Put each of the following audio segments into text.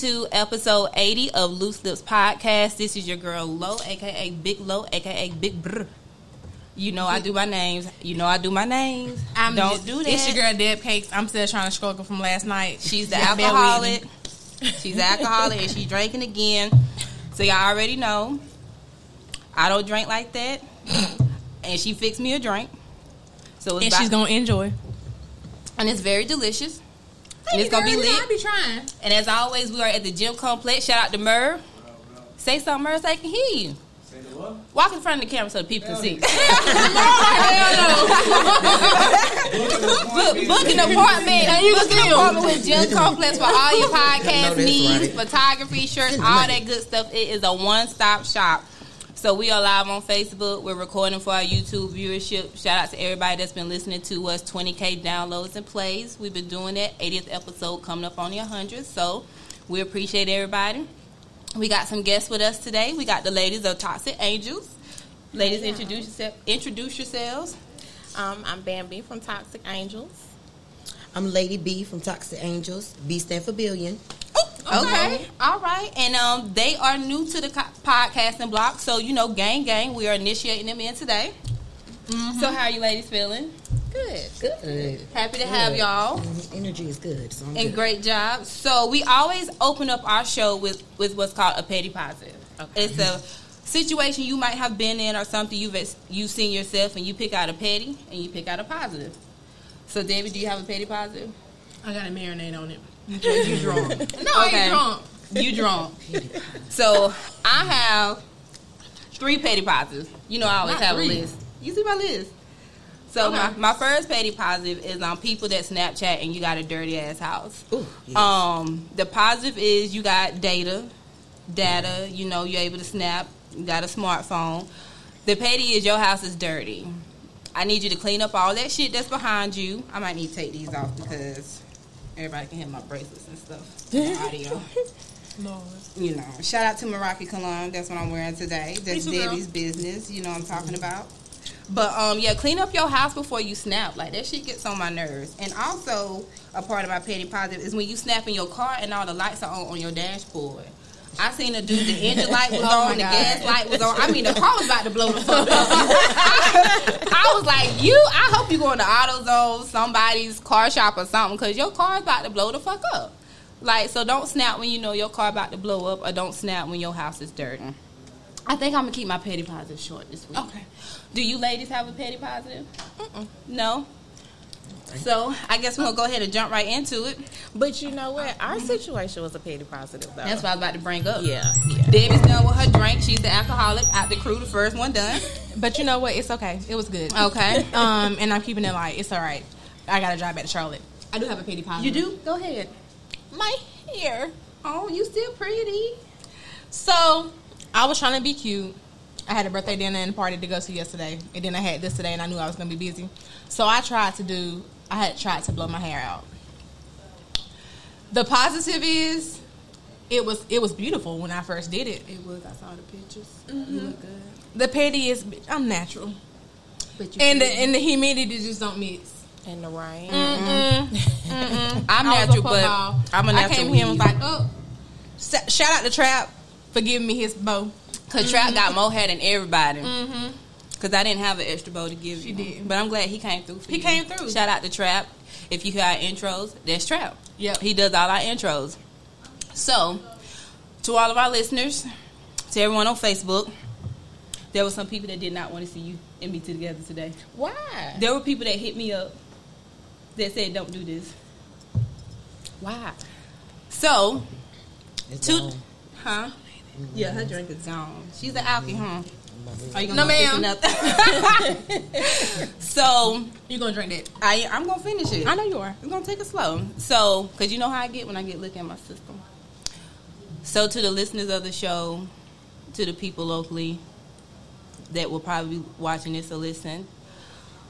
to episode 80 of Loose Lips Podcast. This is your girl Low, aka Big Low, aka Big Brr. You know I do my names. You know I do my names. I'm Don't do that. It's your girl Deb Cakes. I'm still trying to struggle from last night. She's the alcoholic. She's the alcoholic and she's drinking again. So y'all already know. I don't drink like that. And she fixed me a drink. So And about- she's gonna enjoy. and it's very delicious. And it's gonna be lit. I be trying. And as always, we are at the gym complex. Shout out to Merv. Say something, Merv, so I can hear you. Walk in front of the camera so the people can see. Book, book an appointment. And you book can an see 'em. appointment with Gym Complex for all your podcast needs, right. photography, shirts, all that good stuff. It is a one-stop shop. So we are live on Facebook. We're recording for our YouTube viewership. Shout out to everybody that's been listening to us. 20k downloads and plays. We've been doing that. 80th episode coming up on the 100. So we appreciate everybody. We got some guests with us today. We got the ladies of Toxic Angels. Ladies, introduce yourself. Introduce yourselves. Um, I'm Bambi from Toxic Angels. I'm Lady B from Toxic Angels. B stand for billion. Okay. All right. And um, they are new to the co- podcasting block. So, you know, gang, gang, we are initiating them in today. So, how are you ladies feeling? Good. Good. Happy to have y'all. Energy is good. So I'm And good. great job. So, we always open up our show with, with what's called a petty positive. Okay. It's a situation you might have been in or something you've, ex- you've seen yourself, and you pick out a petty and you pick out a positive. So, David, do you have a petty positive? I got a marinade on it. You drunk? no, Okay. ain't drunk. You drunk. so I have three petty positives. You know I always Not have three. a list. You see my list. So Okay. my, my first petty positive is on people that Snapchat and you got a dirty ass house. Ooh, yes. Um, the positive is you got data, data. You know you're able to snap. You got a smartphone. The petty is your house is dirty. I need you to clean up all that shit that's behind you. I might need to take these off because everybody can hear my bracelets and stuff. the audio. You know, shout out to Meraki Cologne. That's what I'm wearing today. That's too, girl. Debbie's business. You know what I'm talking about. But um, yeah, clean up your house before you snap. Like that shit gets on my nerves. And also, a part of my petty positive is when you snap in your car and all the lights are on on your dashboard. I seen a dude, the engine light was Oh on, the gas light was on. I mean, the car was about to blow the fuck up. I was like, you, I hope you going to AutoZone, somebody's car shop or something, because your car's about to blow the fuck up. Like, so don't snap when you know your car about to blow up, or don't snap when your house is dirty. I think I'm gonna keep my petty positive short this week. Okay. Do you ladies have a petty positive? No. So I guess we're gonna go ahead and jump right into it. But you know what? Our situation was a petty positive, though. That's what I was about to bring up. yeah, yeah. Debbie's done with her drink. She's the alcoholic out the crew, the first one done. But you know what? It's okay. It was good. Okay. Um, and I'm keeping it light. It's all right. I got to drive back to Charlotte. I do have a petty positive. You do? Go ahead. My hair. Oh, you still pretty. So I was trying to be cute. I had a birthday dinner and party to go to yesterday, and then I had this today, and I knew I was gonna be busy. So I tried to do. I had tried to blow my hair out. The positive is, it was it was beautiful when I first did it. It was. I saw the pictures. You look good. The petty is I'm natural, But you and the and the humidity just don't mix. And the rain. Mm-mm. Mm-mm. I'm I was a natural, but. I'm a I natural came here and was like, oh, shout out to Trap for giving me his bow. Cause Trap got more hair than everybody. Mm-hmm. Cause I didn't have an extra bow to give She you. did. But I'm glad he came through. For He you. came through. Shout out to Trap. If you hear our intros, that's Trap. Yep. He does all our intros. So, to all of our listeners, to everyone on Facebook, there were some people that did not want to see you and me together today. Why? There were people that hit me up that said, "Don't do this." Why? So, It's two, gone. huh? Yeah, her drink is gone. She's an alky, huh? Are you No, ma'am. so You gonna drink that? I I'm gonna finish it. I know you are. I'm gonna take it slow. So, cause you know how I get when I get liquor in my system. So, to the listeners of the show, to the people locally that will probably be watching this or listen,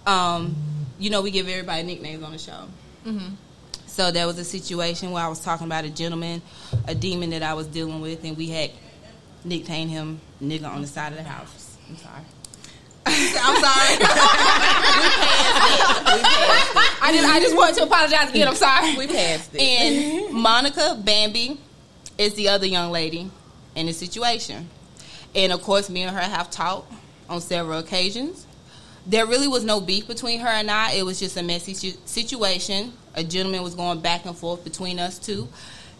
um, you know, we give everybody nicknames on the show. Mm-hmm. So there was a situation where I was talking about a gentleman, a demon that I was dealing with, and we had nicknamed him "nigga" on the side of the house. I'm sorry. I'm sorry. I just I just want to apologize again. I'm sorry. We passed it. And Monica Bambi is the other young lady in the situation. And of course, me and her have talked on several occasions. There really was no beef between her and I. It was just a messy situation. A gentleman was going back and forth between us two.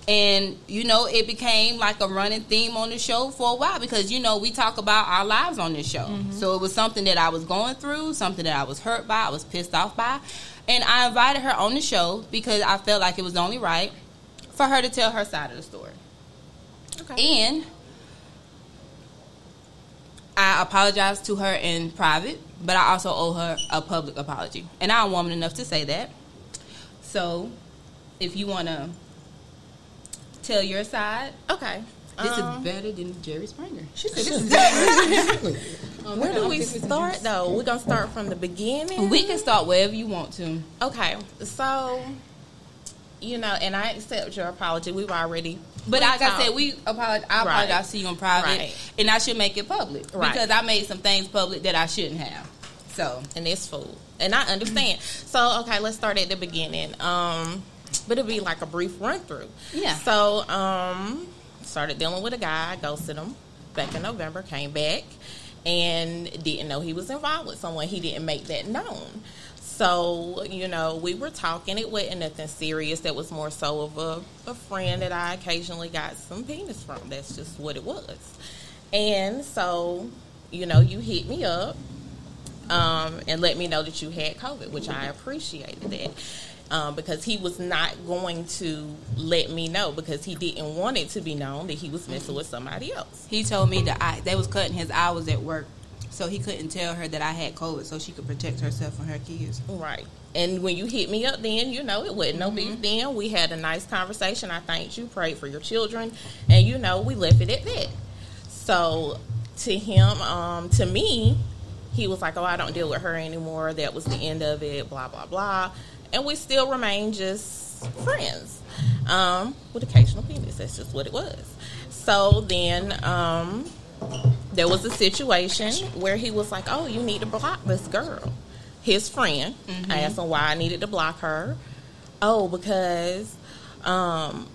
And, you know, it became like a running theme on the show for a while because, you know, we talk about our lives on this show. Mm-hmm. So it was something that I was going through, something that I was hurt by, I was pissed off by. And I invited her on the show because I felt like it was only right for her to tell her side of the story. Okay. And I apologized to her in private, but I also owe her a public apology. And I'm woman enough to say that. So, if you want to tell your side, Okay. this Um, is better than Jerry Springer. She said this is better." Exactly. Where do we start though? We're gonna start from the beginning. We can start wherever you want to. Okay, so you know, and I accept your apology. We've already, But we like I said, we apologize. I Right. apologize to you in private, Right. and I should make it public Right. because I made some things public that I shouldn't have. So and it's food, and I understand. so okay, let's start at the beginning. Um, but it'll be like a brief run through. Yeah. So um, started dealing with a guy, ghosted him back in November, came back, and didn't know he was involved with someone. He didn't make that known. So, you know, we were talking. It wasn't nothing serious. That was more so of a, a friend that I occasionally got some penis from. That's just what it was. And so, you know, you hit me up um, and let me know that you had COVID, which I appreciated that. Um, because he was not going to let me know because he didn't want it to be known that he was messing with somebody else. he told me that I they was cutting his hours at work, so he couldn't tell her that I had COVID, so she could protect herself and her kids. Right. And when you hit me up, then you know it wasn't no big Then we had a nice conversation. I thanked you, prayed for your children, and you know we left it at that. So to him, um, to me, he was like, "Oh, I don't deal with her anymore. That was the end of it." Blah blah blah. And we still remain just friends, um, with occasional penis. That's just what it was. So then, um, there was a situation where he was like, "Oh, you need to block this girl." His friend. I asked him why I needed to block her. Oh, because um,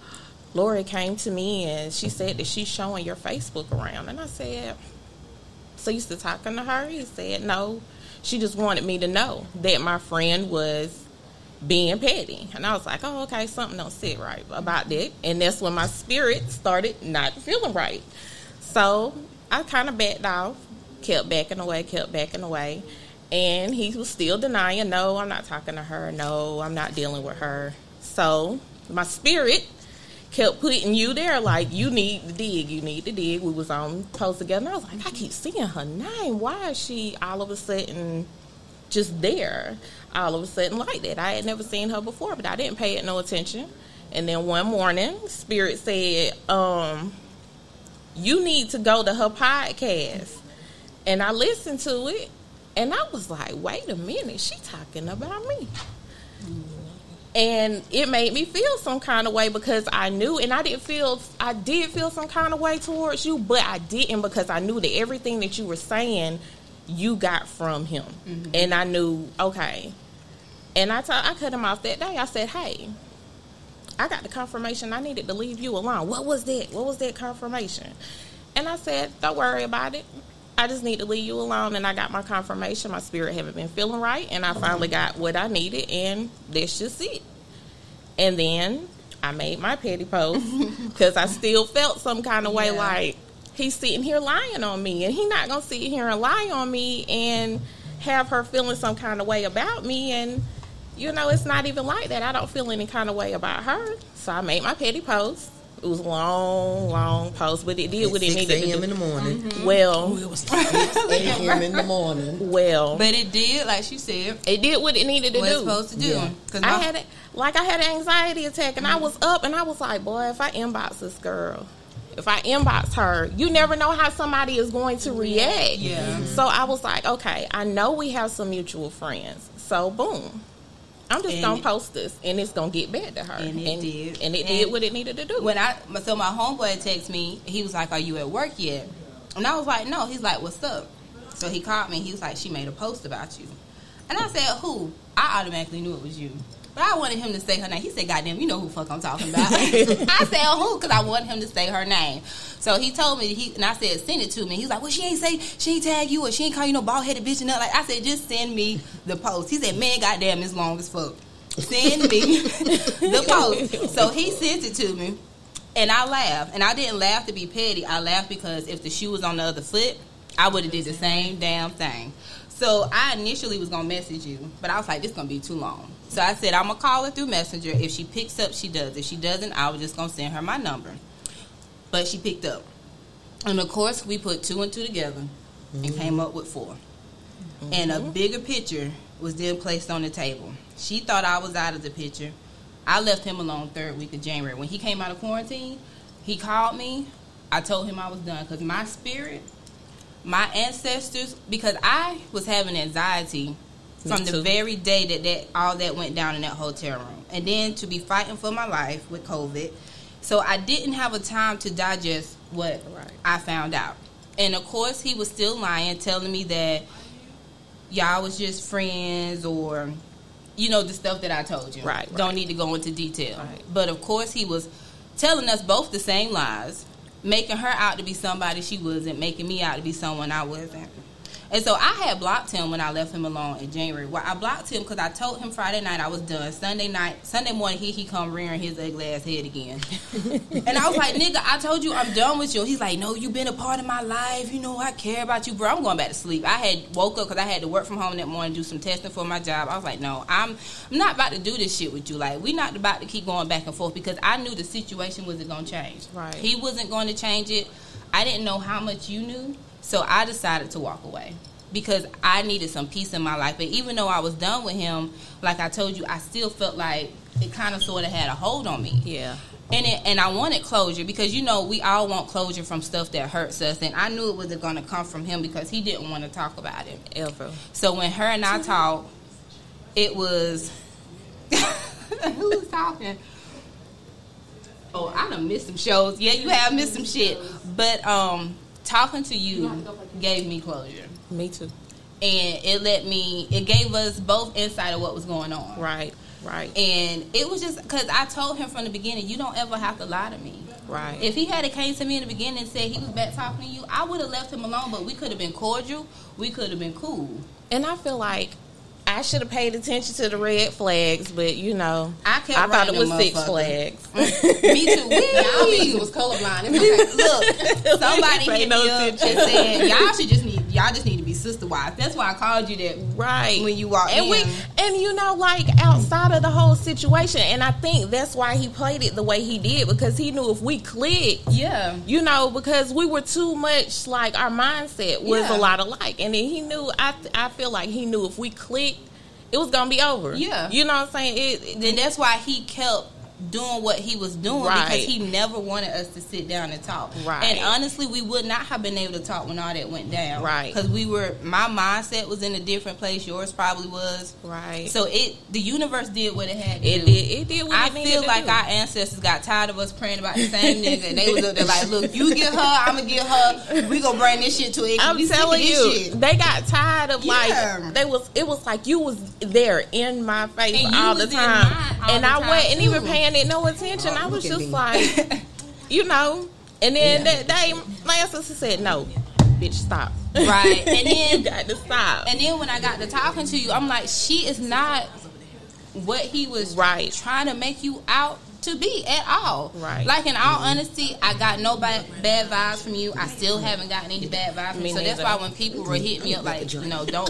Lori came to me and she said that she's showing your Facebook around, and I said, "So you still talking to her?" He said, "No." She just wanted me to know that my friend was being petty. And I was like, oh, okay, something don't sit right about that. And that's when my spirit started not feeling right. So I kind of backed off, kept backing away, kept backing away. And he was still denying, no, I'm not talking to her. No, I'm not dealing with her. So my spirit kept putting you there like you need to dig you need to dig we was on post together i was like i keep seeing her name why is she all of a sudden just there all of a sudden like that. I had never seen her before, but I didn't pay it no attention. And then one morning, Spirit said, um, you need to go to her podcast. And I listened to it and I was like, wait a minute, she talking about me. And it made me feel some kind of way because I knew, and I didn't feel, I did feel some kind of way towards you, but I didn't because I knew that everything that you were saying, you got from him. Mm-hmm. And I knew, okay. And I told, I cut him off that day. I said, hey, I got the confirmation I needed to leave you alone. What was that? What was that confirmation? And I said, don't worry about it. I just need to leave you alone. And I got my confirmation. My spirit haven't been feeling right. And I finally mm-hmm. got what I needed. And that's just it. And then I made my petty post because I still felt some kind of way Yeah. like he's sitting here lying on me. And he not going to sit here and lie on me and have her feeling some kind of way about me. And, you know, it's not even like that. I don't feel any kind of way about her. So I made my petty post. It was a long, long post, but it did what it needed to a.m. do. in the morning. Mm-hmm. Well, It was 6 a.m. in the morning. well, But it did, like she said, it did what it needed to what do. it's supposed to do. Yeah. Cause I my- had it like I had an anxiety attack, and I was up, and I was like, "Boy, if I inbox this girl, if I inbox her, you never know how somebody is going to react." Yeah. Mm-hmm. So I was like, "Okay, I know we have some mutual friends, so boom." I'm just And- gonna post this, and it's gonna get back to her, And it did. and it And- did what it needed to do. when I so my homeboy texted me, he was like, "Are you at work yet?" And I was like, "No." He's like, "What's up?" So he called me. He was like, "She made a post about you," and I said, "Who?" I automatically knew it was you. But I wanted him to say her name. He said, "Goddamn, you know who fuck I'm talking about." I said, "Who?" Because I wanted him to say her name. So he told me, he and I said, "Send it to me." He was like, "Well, she ain't say, she ain't tag you, or she ain't call you no bald headed bitch." And nothing. like I said, "Just send me the post." He said, "Man, goddamn, it's long as fuck." Send me the post. So he sent it to me, and I laughed. And I didn't laugh to be petty. I laughed because if the shoe was on the other foot, I would have did the same damn thing. So I initially was gonna message you, but I was like, this is gonna be too long. So I said I'm gonna call her through Messenger. If she picks up, she does. If she doesn't, I was just gonna send her my number. But she picked up, and of course we put two and two together and came up with 4 And a mm-hmm. bigger picture was then placed on the table. She thought I was out of the picture. I left him alone third week of January. When he came out of quarantine, he called me. I told him I was done because my spirit, my ancestors, because I was having anxiety from the very day that, that all that went down in that hotel room. And then to be fighting for my life with COVID. So I didn't have a time to digest what Right. I found out. And of course, he was still lying, telling me that y'all was just friends or you know the stuff that I told you. Right, Don't right. need to go into detail. Right. But of course he was telling us both the same lies, making her out to be somebody she wasn't, making me out to be someone I wasn't. And so I had blocked him when I left him alone in January. Well, I blocked him because I told him Friday night I was done. Sunday night, Sunday morning, here he come rearing his ugly ass head again. and I was like, nigga, I told you I'm done with you. He's like, no, you been a part of my life. You know, I care about you, bro. I'm going back to sleep. I had woke up because I had to work from home that morning, do some testing for my job. I was like, no, I'm, I'm not about to do this shit with you. Like, we not about to keep going back and forth because I knew the situation wasn't going to change. Right. He wasn't going to change it. I didn't know how much you knew, so I decided to walk away because I needed some peace in my life. But even though I was done with him, like I told you, I still felt like it kind of sort of had a hold on me. Yeah. And it, and I wanted closure because you know we all want closure from stuff that hurts us, and I knew it wasn't going to come from him because he didn't want to talk about it. Ever. So when her and I talked, it was who was talking? Oh, I done missed some shows. Yeah, you have missed some shit, but um, talking to you gave me closure, Me too. and it let me. It gave us both insight of what was going on. Right. Right. And it was just because I told him from the beginning, you don't ever have to lie to me. Right. If he had it came to me in the beginning and said he was back talking to you, I would have left him alone. But we could have been cordial. We could have been cool. And I feel like I should have paid attention to the red flags, but you know, I kept I thought it was six flags. Mm. Me too. Y'all Wee! niggas was colorblind. It's. Look, somebody hit no me up and said y'all should just need y'all just need to be sister wives. That's why I called you that right when you walk and in. we and you know like outside of the whole situation and i think that's why he played it the way he did because he knew if we clicked yeah. you know because we were too much like our mindset was Yeah. a lot alike and then he knew i i feel like he knew if we clicked it was gonna be over Yeah. you know what i'm saying it, Then that's why he kept doing what he was doing Right. because he never wanted us to sit down and talk. Right. And honestly, we would not have been able to talk when all that went down. Right. Because we were, my mindset was in a different place. Yours probably was. right So it, the universe did what it had to it do. did it did what I it feel like do. our ancestors got tired of us praying about the same nigga, and they was up there like, "Look, you get her, I'm gonna get her. We gonna bring this shit to it. I'm we sick of telling you, they got tired of Yeah. like they was. It was like you was there in my face all the time, all and the I time, wasn't even paying it no attention. Oh, I Oh, was just like, you know. And then that day, my sister said, "No, bitch, stop." Right. And then- you got to stop. And then when I got to talking to you, I'm like, she is not what he was Right. trying to make you out to be at all. Right. Like in all mm-hmm. honesty, I got no bad, bad vibes from you. I still haven't gotten any bad vibes from you. So that's why when people mm-hmm. were hitting me up like, you know, don't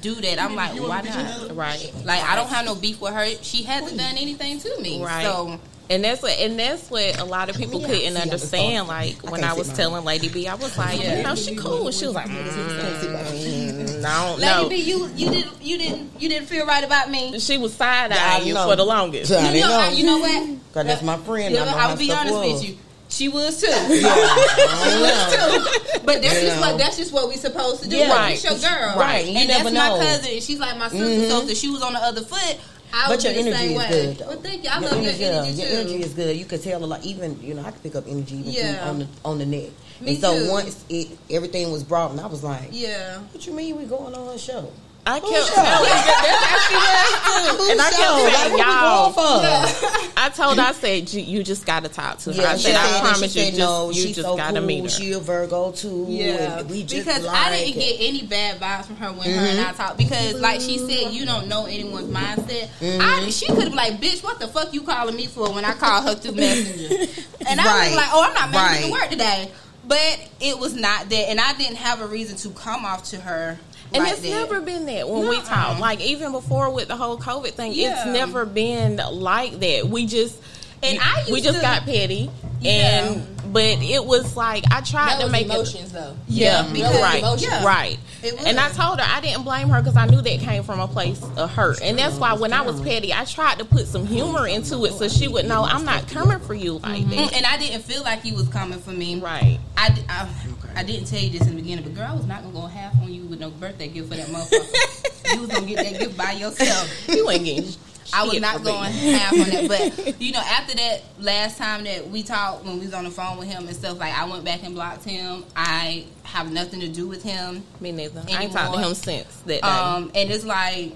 do that, I'm like, why not? right. Like I don't have no beef with her. She hasn't done anything to me. Right. So And that's what, and that's what a lot of people Yeah, couldn't see, I was understand. Like I when can't I was my- telling Lady B, I was like, Yeah. you know, she cool. She was like, mm, no, Lady no. B, you you didn't you didn't you didn't feel right about me. She was side I eyeing you know. for the longest. You know, know. I- you know what? Cause that's my friend. Yeah, I know I how will be honest was. with you. She was too. Yeah, I know. But that's just what that's just what we supposed to do. Yeah. Like, it's your girl, Right, you And never that's my cousin. and She's like my sister. So if mm-hmm. the shoe was on the other foot, I But would your the energy same is way. good, though. Well, thank you. I Your love your energy, yeah, energy, your energy is good. You could tell a lot. Even you know, I could pick up energy even Yeah. on the on the net. Me and so too. once it everything was brought, and I was like, Yeah. "What you mean we going on a show?" I Who kept show? telling that's how she was too. And I Who kept saying, y'all. going for? I told her, I said, you, you just got to talk to her. Yeah, I said, said, I and promise she you, said, just, no, you she's just so got to cool. meet her. She a Virgo too. Yeah, we just because like I didn't it. get any bad vibes from her when her and I mm-hmm. talked. Because, like she said, you don't know anyone's mindset. I, mm-hmm. she could have like, bitch, what the fuck you calling me for when I called her through Messenger? And I Right. was like, oh, I'm not making Right. to work today. But it was not that, and I didn't have a reason to come off to her. And like it's that. never been that when we Nuh-uh. talk. Like even before with the whole COVID thing, Yeah. it's never been like that. We just And I we just to- got petty, Yeah. and but it was like I tried That to make emotions, though. Yeah, Yeah, because right, yeah. right. It was. And I told her I didn't blame her because I knew that came from a place of hurt, and that's why when I was petty, I tried to put some humor into it so she would know I'm not coming for you like Mm, that. And I didn't feel like he was coming for me. Right. I, I, I didn't tell you this in the beginning, but girl, I was not gonna go half on you with no birthday gift for that motherfucker. you was gonna get that gift by yourself. You ain't getting. I was not for me. going half on that. But you know, after that last time that we talked when we was on the phone with him and stuff, like I went back and blocked him. I have nothing to do with him. Me neither. I ain't talked to him since that day. Um, and it's like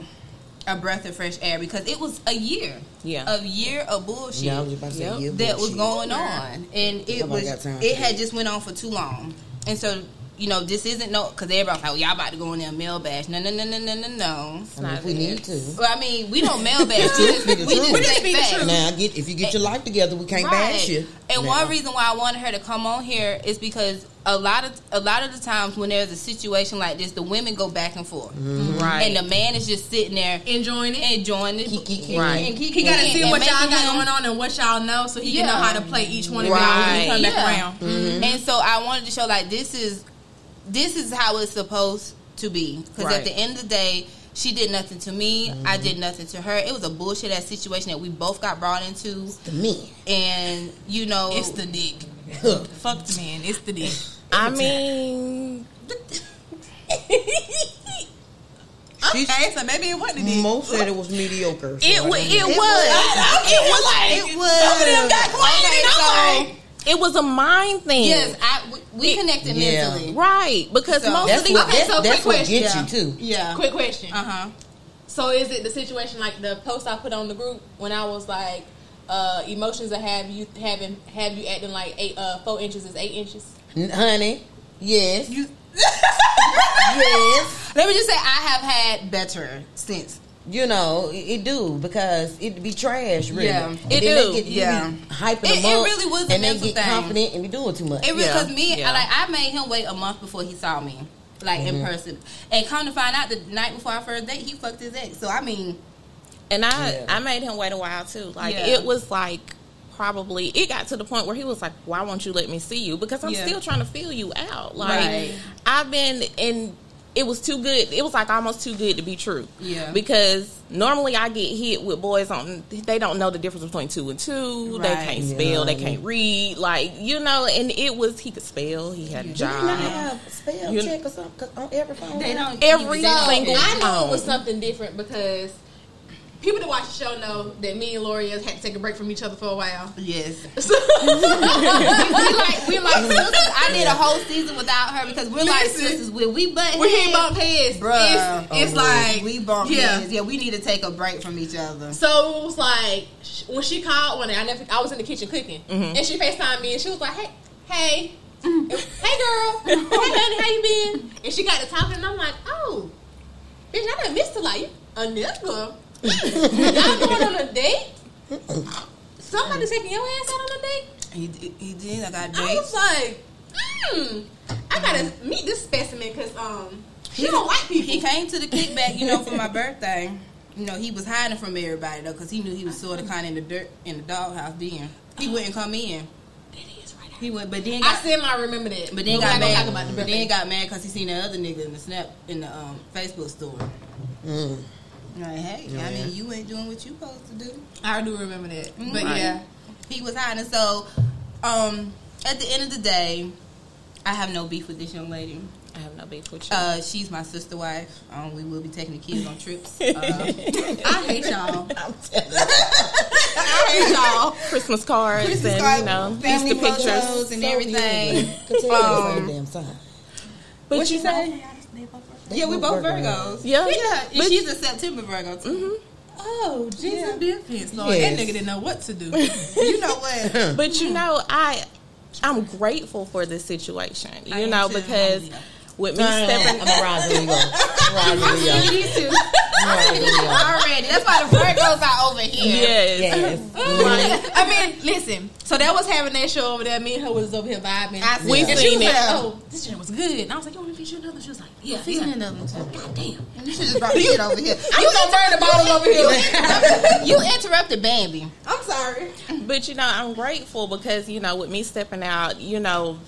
a breath of fresh air because it was a year, Yeah. a year of bullshit Yeah, was just about to say, Yep. yeah, that was going on, and it Nobody was it had just went on for too long, and so you know this isn't no because everybody's like, oh, y'all about to go in there mail bash. No, no, no, no, no, no, no. I mean, not we need to. Well, I mean, we don't mail bash. we just, Be the we just We just say be the facts. truth. Now, get if you get your life together, we can't bash you. And Now, one reason why I wanted her to come on here is because a lot of a lot of the times when there's a situation like this, the women go back and forth, right. and the man is just sitting there Enjoying it. enjoying it. Kiki. Right. And Kiki He got to see what y'all got him- going on and what y'all know, so he can know how to play each one of y'all when Right. he come back Yeah. around. Mm-hmm. And so I wanted to show like this is this is how it's supposed to be because Right. at the end of the day. She did nothing to me. I Mm-hmm. did nothing to her. It was a bullshit ass situation that we both got brought into, The men. and you know, It's the dick. Fuck the man. It's the dick. I mean, Okay, so maybe it wasn't the dick. Most said it was mediocre. so it I was. don't It know. was. It was. it was. Okay, so It was a mind thing. Yes, I we, we connected Yeah. mentally. Right, because So- most That's of these what, Okay, that's, so that's quick what question. gets Yeah. you too. Yeah. quick question. Uh huh. So is it the situation like the post I put on the group when I was like, uh, emotions that have you having have you acting like eight uh four inches is eight inches? Honey, yes, You, yes. let me just say, I have had better since. You know, it, it do because it'd be trash, really. Yeah. And It do. Get, Yeah. be hyping It- them it really was a and they mental get thing. confident and be doing too much. It Yeah. because me, Yeah. like I made him wait a month before he saw me, like in mm-hmm. person, and come to find out the night before our first date, he fucked his ex. So I mean, And I Yeah. I made him wait a while too. Like Yeah. it was like probably it got to the point where he was like, "Why won't you let me see you?" Because I'm Yeah. still trying to feel you out. Like Right. I've been and it was too good. It was like almost too good to be true. Yeah. Because normally I get hit with boys on they don't know the difference between two and two. They can't Yeah. spell. They can't read. Like you know. And it was he could spell. He had a Do they not job. have spell You- check or something? 'Cause on every phone, they don't. Every they single- I know phone. it was something different because people that watch the show know that me and Lori had to take a break from each other for a while. Yes. We like we like sisters. I did a whole season without her because we're like Listen. sisters. When we butt we heads, hit bump heads, Bruh. It's, it's Oh, like we bump yeah. heads. Yeah, we need to take a break from each other. So it was like when she called one day, I never, I was in the kitchen cooking, Mm-hmm. and she Facetimed me, and she was like, "Hey, hey, hey, girl, hey, honey, how you been?" And she got to talking, and I'm like, "Oh, bitch, I done missed a lot. You a nigga? Y'all going on a date? Somebody taking your ass out on a date?" He did- he did. I got I was dates. like, "Hmm, I gotta meet this specimen because um, she don't like people." He came to the kickback, you know, for my birthday. You know, he was hiding from everybody though, because he knew he was sort of kind of in the dirt in the doghouse. Then he wouldn't come in. He would, but then I got, still might remember that, but then we're got mad. about the but then got mad because he seen the other nigga in the snap in the um, Facebook story. Mm. Like, hey, I mean, you ain't doing what you supposed to do. I do remember that, but Right. yeah. He was hiding. So, um, at the end of the day, I have no beef with this young lady. I have no beef with you. Uh, she's my sister wife. Um, we will be taking the kids on trips. Uh, I hate y'all. I'm telling you. I hate y'all. Christmas cards Christmas and card, you know family Easter pictures. photos and everything. Continue Um, damn sign. But What you you know, say? Yeah, we both Virgos. yeah, Yeah, and But- she's a September Virgo too. Mm-hmm. Oh, Jesus Yeah. be offense, Lord. Yes. That nigga didn't know what to do. You know what? But you know, I I'm grateful for this situation. You I know, too. because with me No, no, no, stepping I'm a rising Leo. I'm a rising Leo. These two I'm a rising Leo. already. That's why the Virgos are over here. yes, Yes. Like, I mean, listen. So that was having that show over there. Me and her was over here vibing. I We see. and she seen was it. like, oh, "Oh, this shit was good." And I was like, "You want me to feature another?" She was like, "Yeah, He's feature another one. God damn. You should just brought the shit over here. You gonna burn the bottle over here? You interrupted Bambi. I'm sorry. But you know, I'm grateful because you know, with me stepping out, you know,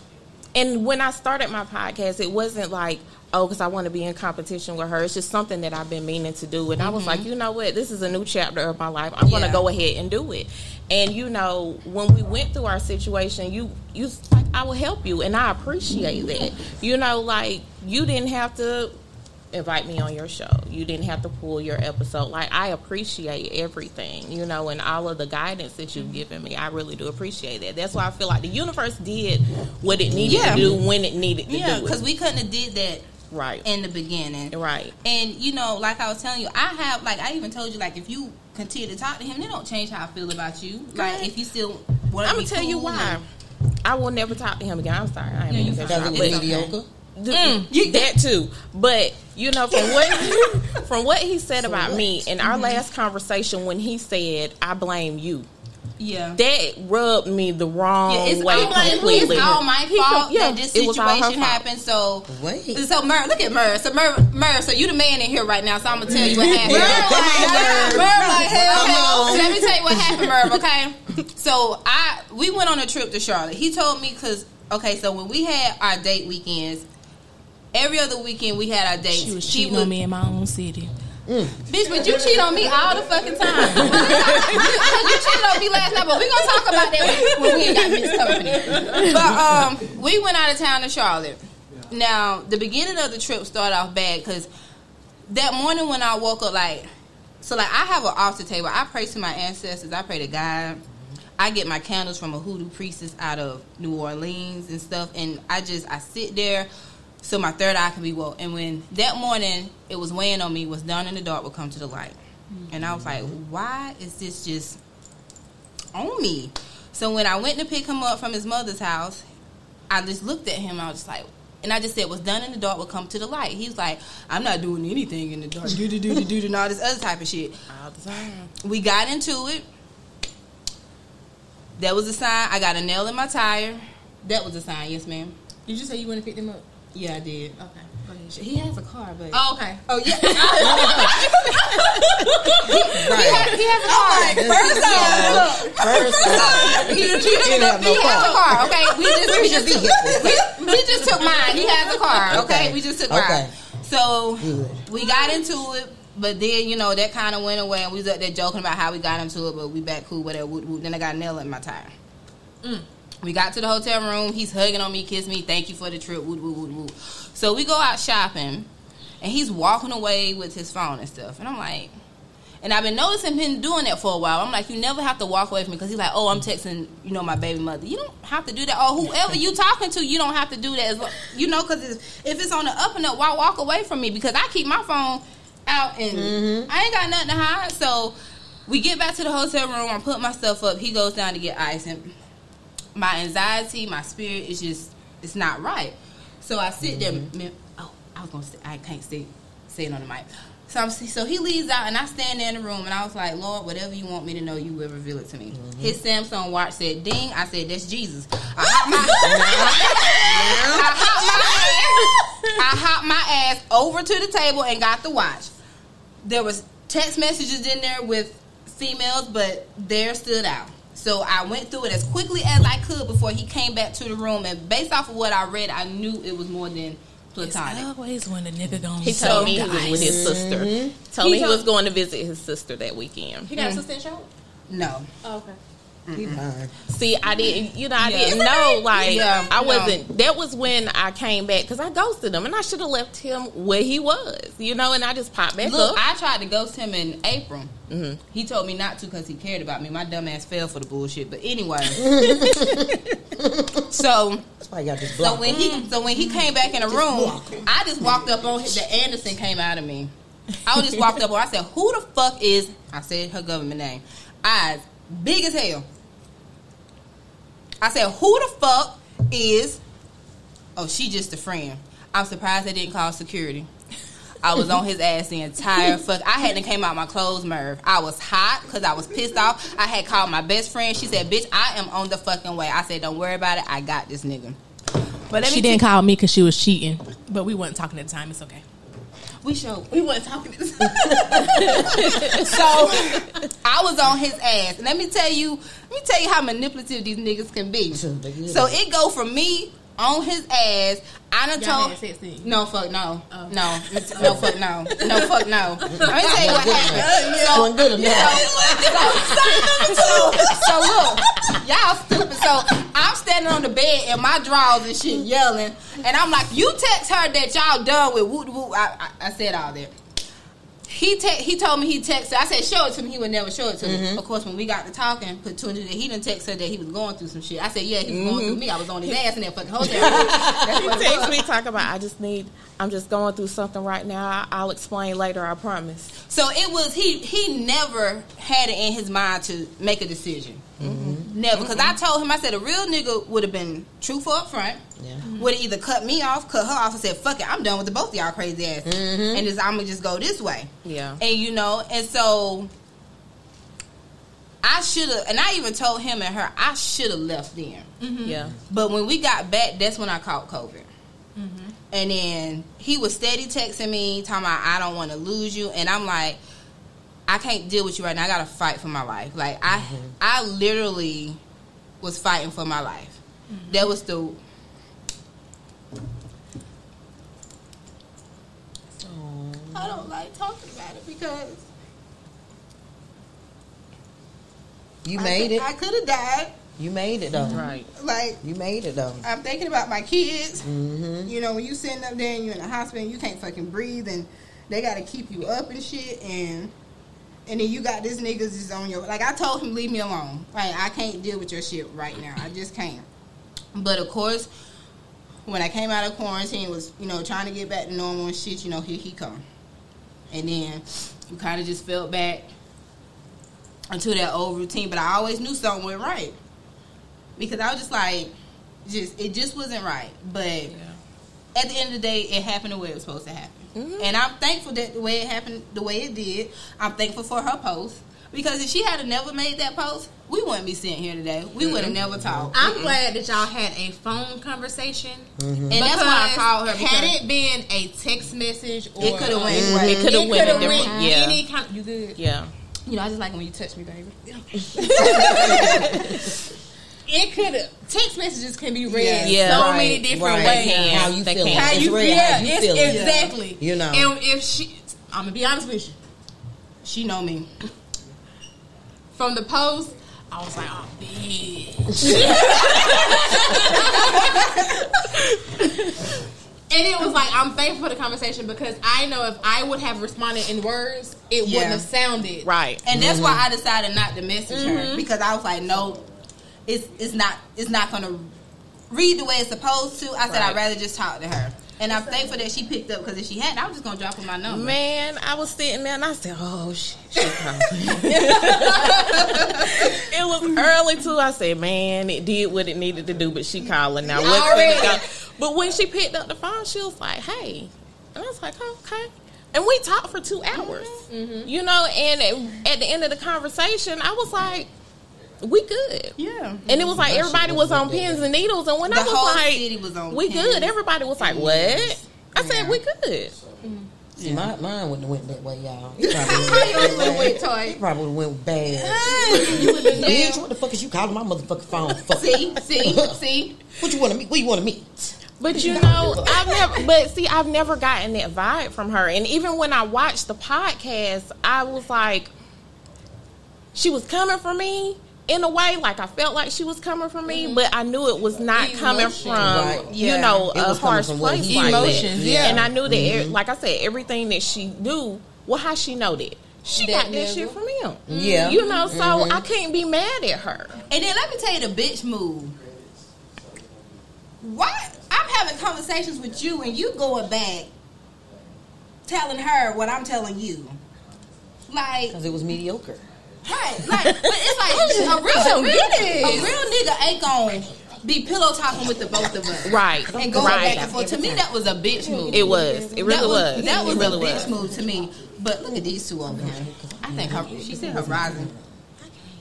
and when I started my podcast, it wasn't like, oh, because I want to be in competition with her. It's just something that I've been meaning to do, and I was like, mm-hmm. you know what, this is a new chapter of my life. I'm going to go ahead and do it. And you know, when we went through our situation, you you like, I will help you, and I appreciate that. You know, like you didn't have to invite me on your show. You didn't have to pull your episode. Like I appreciate everything, you know, and all of the guidance that you've given me. I really do appreciate that. That's why I feel like the universe did what it needed Yeah. to do when it needed to Yeah, do because we couldn't have did that right. in the beginning. right. And you know, like I was telling you, I have like I even told you like if you continue to talk to him, they don't change how I feel about you. Like if you still want to be here. I'm gonna tell you why. I will never talk to him again. I'm sorry. I am Yeah, you being fine. Because but- it was It's okay. mediocre. Mm, that too. But you know, from what from what he said about what? me in our last conversation, when he said, "I blame you," Yeah. that rubbed me the wrong Yeah, it's way all, my, completely. it's all my fault com- yeah, that this it was all her situation fault. happened. So, Wait. so Mur, look at Mur. So Mur, Mur, so you the man in here right now. So I'm gonna tell you what happened. Yeah, come on, Mur. Mur, like hell, hell. So let me tell you what happened, Merv. Okay, so I we went on a trip to Charlotte. He told me because okay, so when we had our date weekends, every other weekend we had our dates. She was He cheating would- on me in my own city. Bitch, but you cheat on me all the fucking time. Because you cheated on me last night, but we're gonna talk about that when we ain't got this company. But um, we went out of town to Charlotte. Now, the beginning of the trip started off bad because that morning when I woke up, like, so like I have an altar table. I pray to my ancestors. I pray to God. I get my candles from a hoodoo priestess out of New Orleans and stuff, and I just I sit there so my third eye can be woke. And when that morning it was weighing on me, was done in the dark will come to the light, and I was like, why is this just on me? So when I went to pick him up from his mother's house, I just looked at him. I was just like, and I just said, "What's done in the dark will come to the light." He was like, "I'm not doing anything in the dark, do do do do do, and all this other type of shit." all the time. We got into it. That was a sign. I got a nail in my tire. That was a sign. Yes, ma'am. Did you say you want to pick them up? Yeah, I did. Okay. Oh, he has a car, but Oh, okay. oh yeah, Right. he has a car. First off, First off, he, he, didn't have no he has a car. car. Okay, we just we Where's your just took, vehicle? we, we just took mine. He has a car. Okay, Okay. we just took Okay. mine. So Good. we got into it, but then you know that kind of went away, and we was up there joking about how we got into it, but we back cool, whatever. Whoop, whoop. Then I got a nail in my tire. Mm. We got to the hotel room. He's hugging on me, kiss me. Thank you for the trip. Woo, woo, woo, woo. So we go out shopping, and he's walking away with his phone and stuff. And I'm like, and I've been noticing him doing that for a while. I'm like, you never have to walk away from me because he's like, oh, I'm texting, you know, my baby mother. You don't have to do that. Or whoever you talking to, you don't have to do that. As well. You know, because if it's on the up and up, why walk away from me? Because I keep my phone out and mm-hmm. I ain't got nothing to hide. So we get back to the hotel room. I put my stuff up. He goes down to get ice, and my anxiety, my spirit is just it's not right. So I sit there. Mm-hmm. man, Oh, I was gonna say I can't say say it on the mic. So I'm so he leaves out, and I stand there in the room, and I was like, Lord, whatever you want me to know, you will reveal it to me. Mm-hmm. His Samsung watch said ding. I said that's Jesus. I hopped my, I hopped my ass. I hopped my ass over to the table and got the watch. There was text messages in there with females, but theirs stood out. So I went through it as quickly as I could before he came back to the room. And based off of what I read, I knew it was more than platonic. always when the nigga gonna He told me he was with his sister. Told He me he was going to visit his sister that weekend. He got a mm. sister in Charlotte? No. Oh, okay. He lying. See, I didn't, you know, I Yeah. didn't know. Like, Yeah, I wasn't. That was when I came back because I ghosted him, and I should have left him where he was, you know. And I just popped back Look, up. I tried to ghost him in April. Mhm. He told me not to because he cared about me. My dumb ass fell for the bullshit. But anyway, so That's why you got this so when he so when he came back in the room. I just walked up on him. The Anderson came out of me. I just walked up on. I said, "Who the fuck is?" I said her government name. Eyes big as hell. I said, "Who the fuck is?" Oh, she just a friend. I'm surprised they didn't call security. I was on his ass the entire fuck. I hadn't came out my clothes, Merv. I was hot because I was pissed off. I had called my best friend. She said, "Bitch, I am on the fucking way." I said, "Don't worry about it. I got this nigga." But let She me didn't t- call me because she was cheating, but we wasn't talking at the time. It's okay. We showed we wasn't talking this. so I was on his ass. And let me tell you, let me tell you how manipulative these niggas can be. So it go from me on his ass. I done Y'all told had no fuck no Oh. no no fuck no no fuck no. Let me tell you what happened. So, good enough. so, so, so look, y'all stupid. So I'm standing on the bed in my drawers and shit, yelling, and I'm like, "You text her that y'all done with woo woo." I, I, I said all that. He te- he told me he texted. I said, "Show it to me." He would never show it to me. Mm-hmm. Of course, when we got to talking, put two and two, he didn't text her that he was going through some shit. I said, "Yeah, he was going through mm-hmm. me. I was on his ass in that fucking hotel." That's what texted was. me talking about. I just need. I'm just going through something right now. I'll explain later. I promise. So it was he. He never had it in his mind to make a decision. Mm-hmm. Never, because I told him I said a real nigga would have been truthful up front. Yeah. Would have either cut me off, cut her off, and said, "Fuck it, I'm done with the both of y'all crazy ass," and just I'm gonna just go this way. Yeah. And you know, and so I should have, and I even told him and her I should have left then. Mm-hmm. Yeah. But when we got back, that's when I caught COVID. Mm-hmm. And then he was steady texting me, talking about I don't want to lose you, and I'm like, I can't deal with you right now. I got to fight for my life. Like I, mm-hmm. I literally was fighting for my life. That was the. I don't like talking about it because You made it. I could have died. You made it though. Right. Like You made it though. I'm thinking about my kids. Mm-hmm. You know, when you sitting up there and you're in the hospital and you can't fucking breathe and they got to keep you up and shit and and then you got this niggas is on your like I told him leave me alone. Like I can't deal with your shit right now. I just can't. But of course, when I came out of quarantine was, you know, trying to get back to normal and shit, you know, here he come. And then you kind of just felt back into that old routine, but I always knew something went right. Because I was just like just it just wasn't right. But at the end of the day, it happened the way it was supposed to happen. Mm-hmm. And I'm thankful that the way it happened, the way it did. I'm thankful for her post because if she had never made that post, we wouldn't be sitting here today. We would have mm-hmm. never talked. I'm glad that y'all had a phone conversation. Mm-hmm. and that's why I called her. Had it been a text message or it could have went. Right. It coulda it went a coulda went yeah. any kind. You good? Yeah. You know, I just like when you touch me, baby. It could have. Text messages can be read Yeah. so Right, many different right. ways. can. How you They feeling? How you, real, yeah, how you it's, feeling. exactly. You know. and if she, I'm gonna be honest with you. She know me. From the post, I was like, oh, bitch. and it was like, I'm thankful for the conversation because I know if I would have responded in words, it Yeah. wouldn't have sounded Right. And that's why mm-hmm. I decided not to message her mm-hmm. because I was like, no, it's it's not it's not gonna read the way it's supposed to. I said Right. I'd rather just talk to her, and I'm thankful that she picked up because if she hadn't, I was just gonna drop her my number. Man, I was sitting there and I said, "Oh shit!" she calling." it was early too. I said, "Man, it did what it needed to do," but she calling now. What's. But when she picked up the phone, she was like, "Hey," and I was like, oh, "Okay." And we talked for two hours, mm-hmm. Mm-hmm. you know. And at- at the end of the conversation, I was like, "We good." Yeah. And it was like That everybody was was on good. pins and needles, and when The I was whole like, city was on "We pins. good," everybody was like, "What?" I said, "We good." See, my, mine wouldn't have went that way, y'all. It probably would've went went with probably went bad. you would have been Bitch, what the fuck is you calling my motherfucking phone for? See, see, see. What you want to meet? What you want to meet? But you know, I've never. But see, I've never gotten that vibe from her. And even when I watched the podcast, I was like, she was coming for me, in a way, like I felt like she was coming from me, mm-hmm. but I knew it was not coming from Right. Yeah. you know a harsh place like that. Emotions, yeah. And I knew that, e- mm-hmm. like I said, everything that she knew. Well, how she know that? She That got that nigga. shit from him. Yeah. you know. So I can't be mad at her. And then let me tell you the bitch move. Why? I'm having conversations with you and you going back telling her what I'm telling you. Like, Because it was mediocre. Right, like, but it's like a real, a real, a real nigga ain't gonna be pillow talking with the both of us. Right, And going right. back and forth. To me, that was a bitch move. It was. It really that was. That was it really a bitch was. move to me. But look at these two over here. I think her, she said Horizon.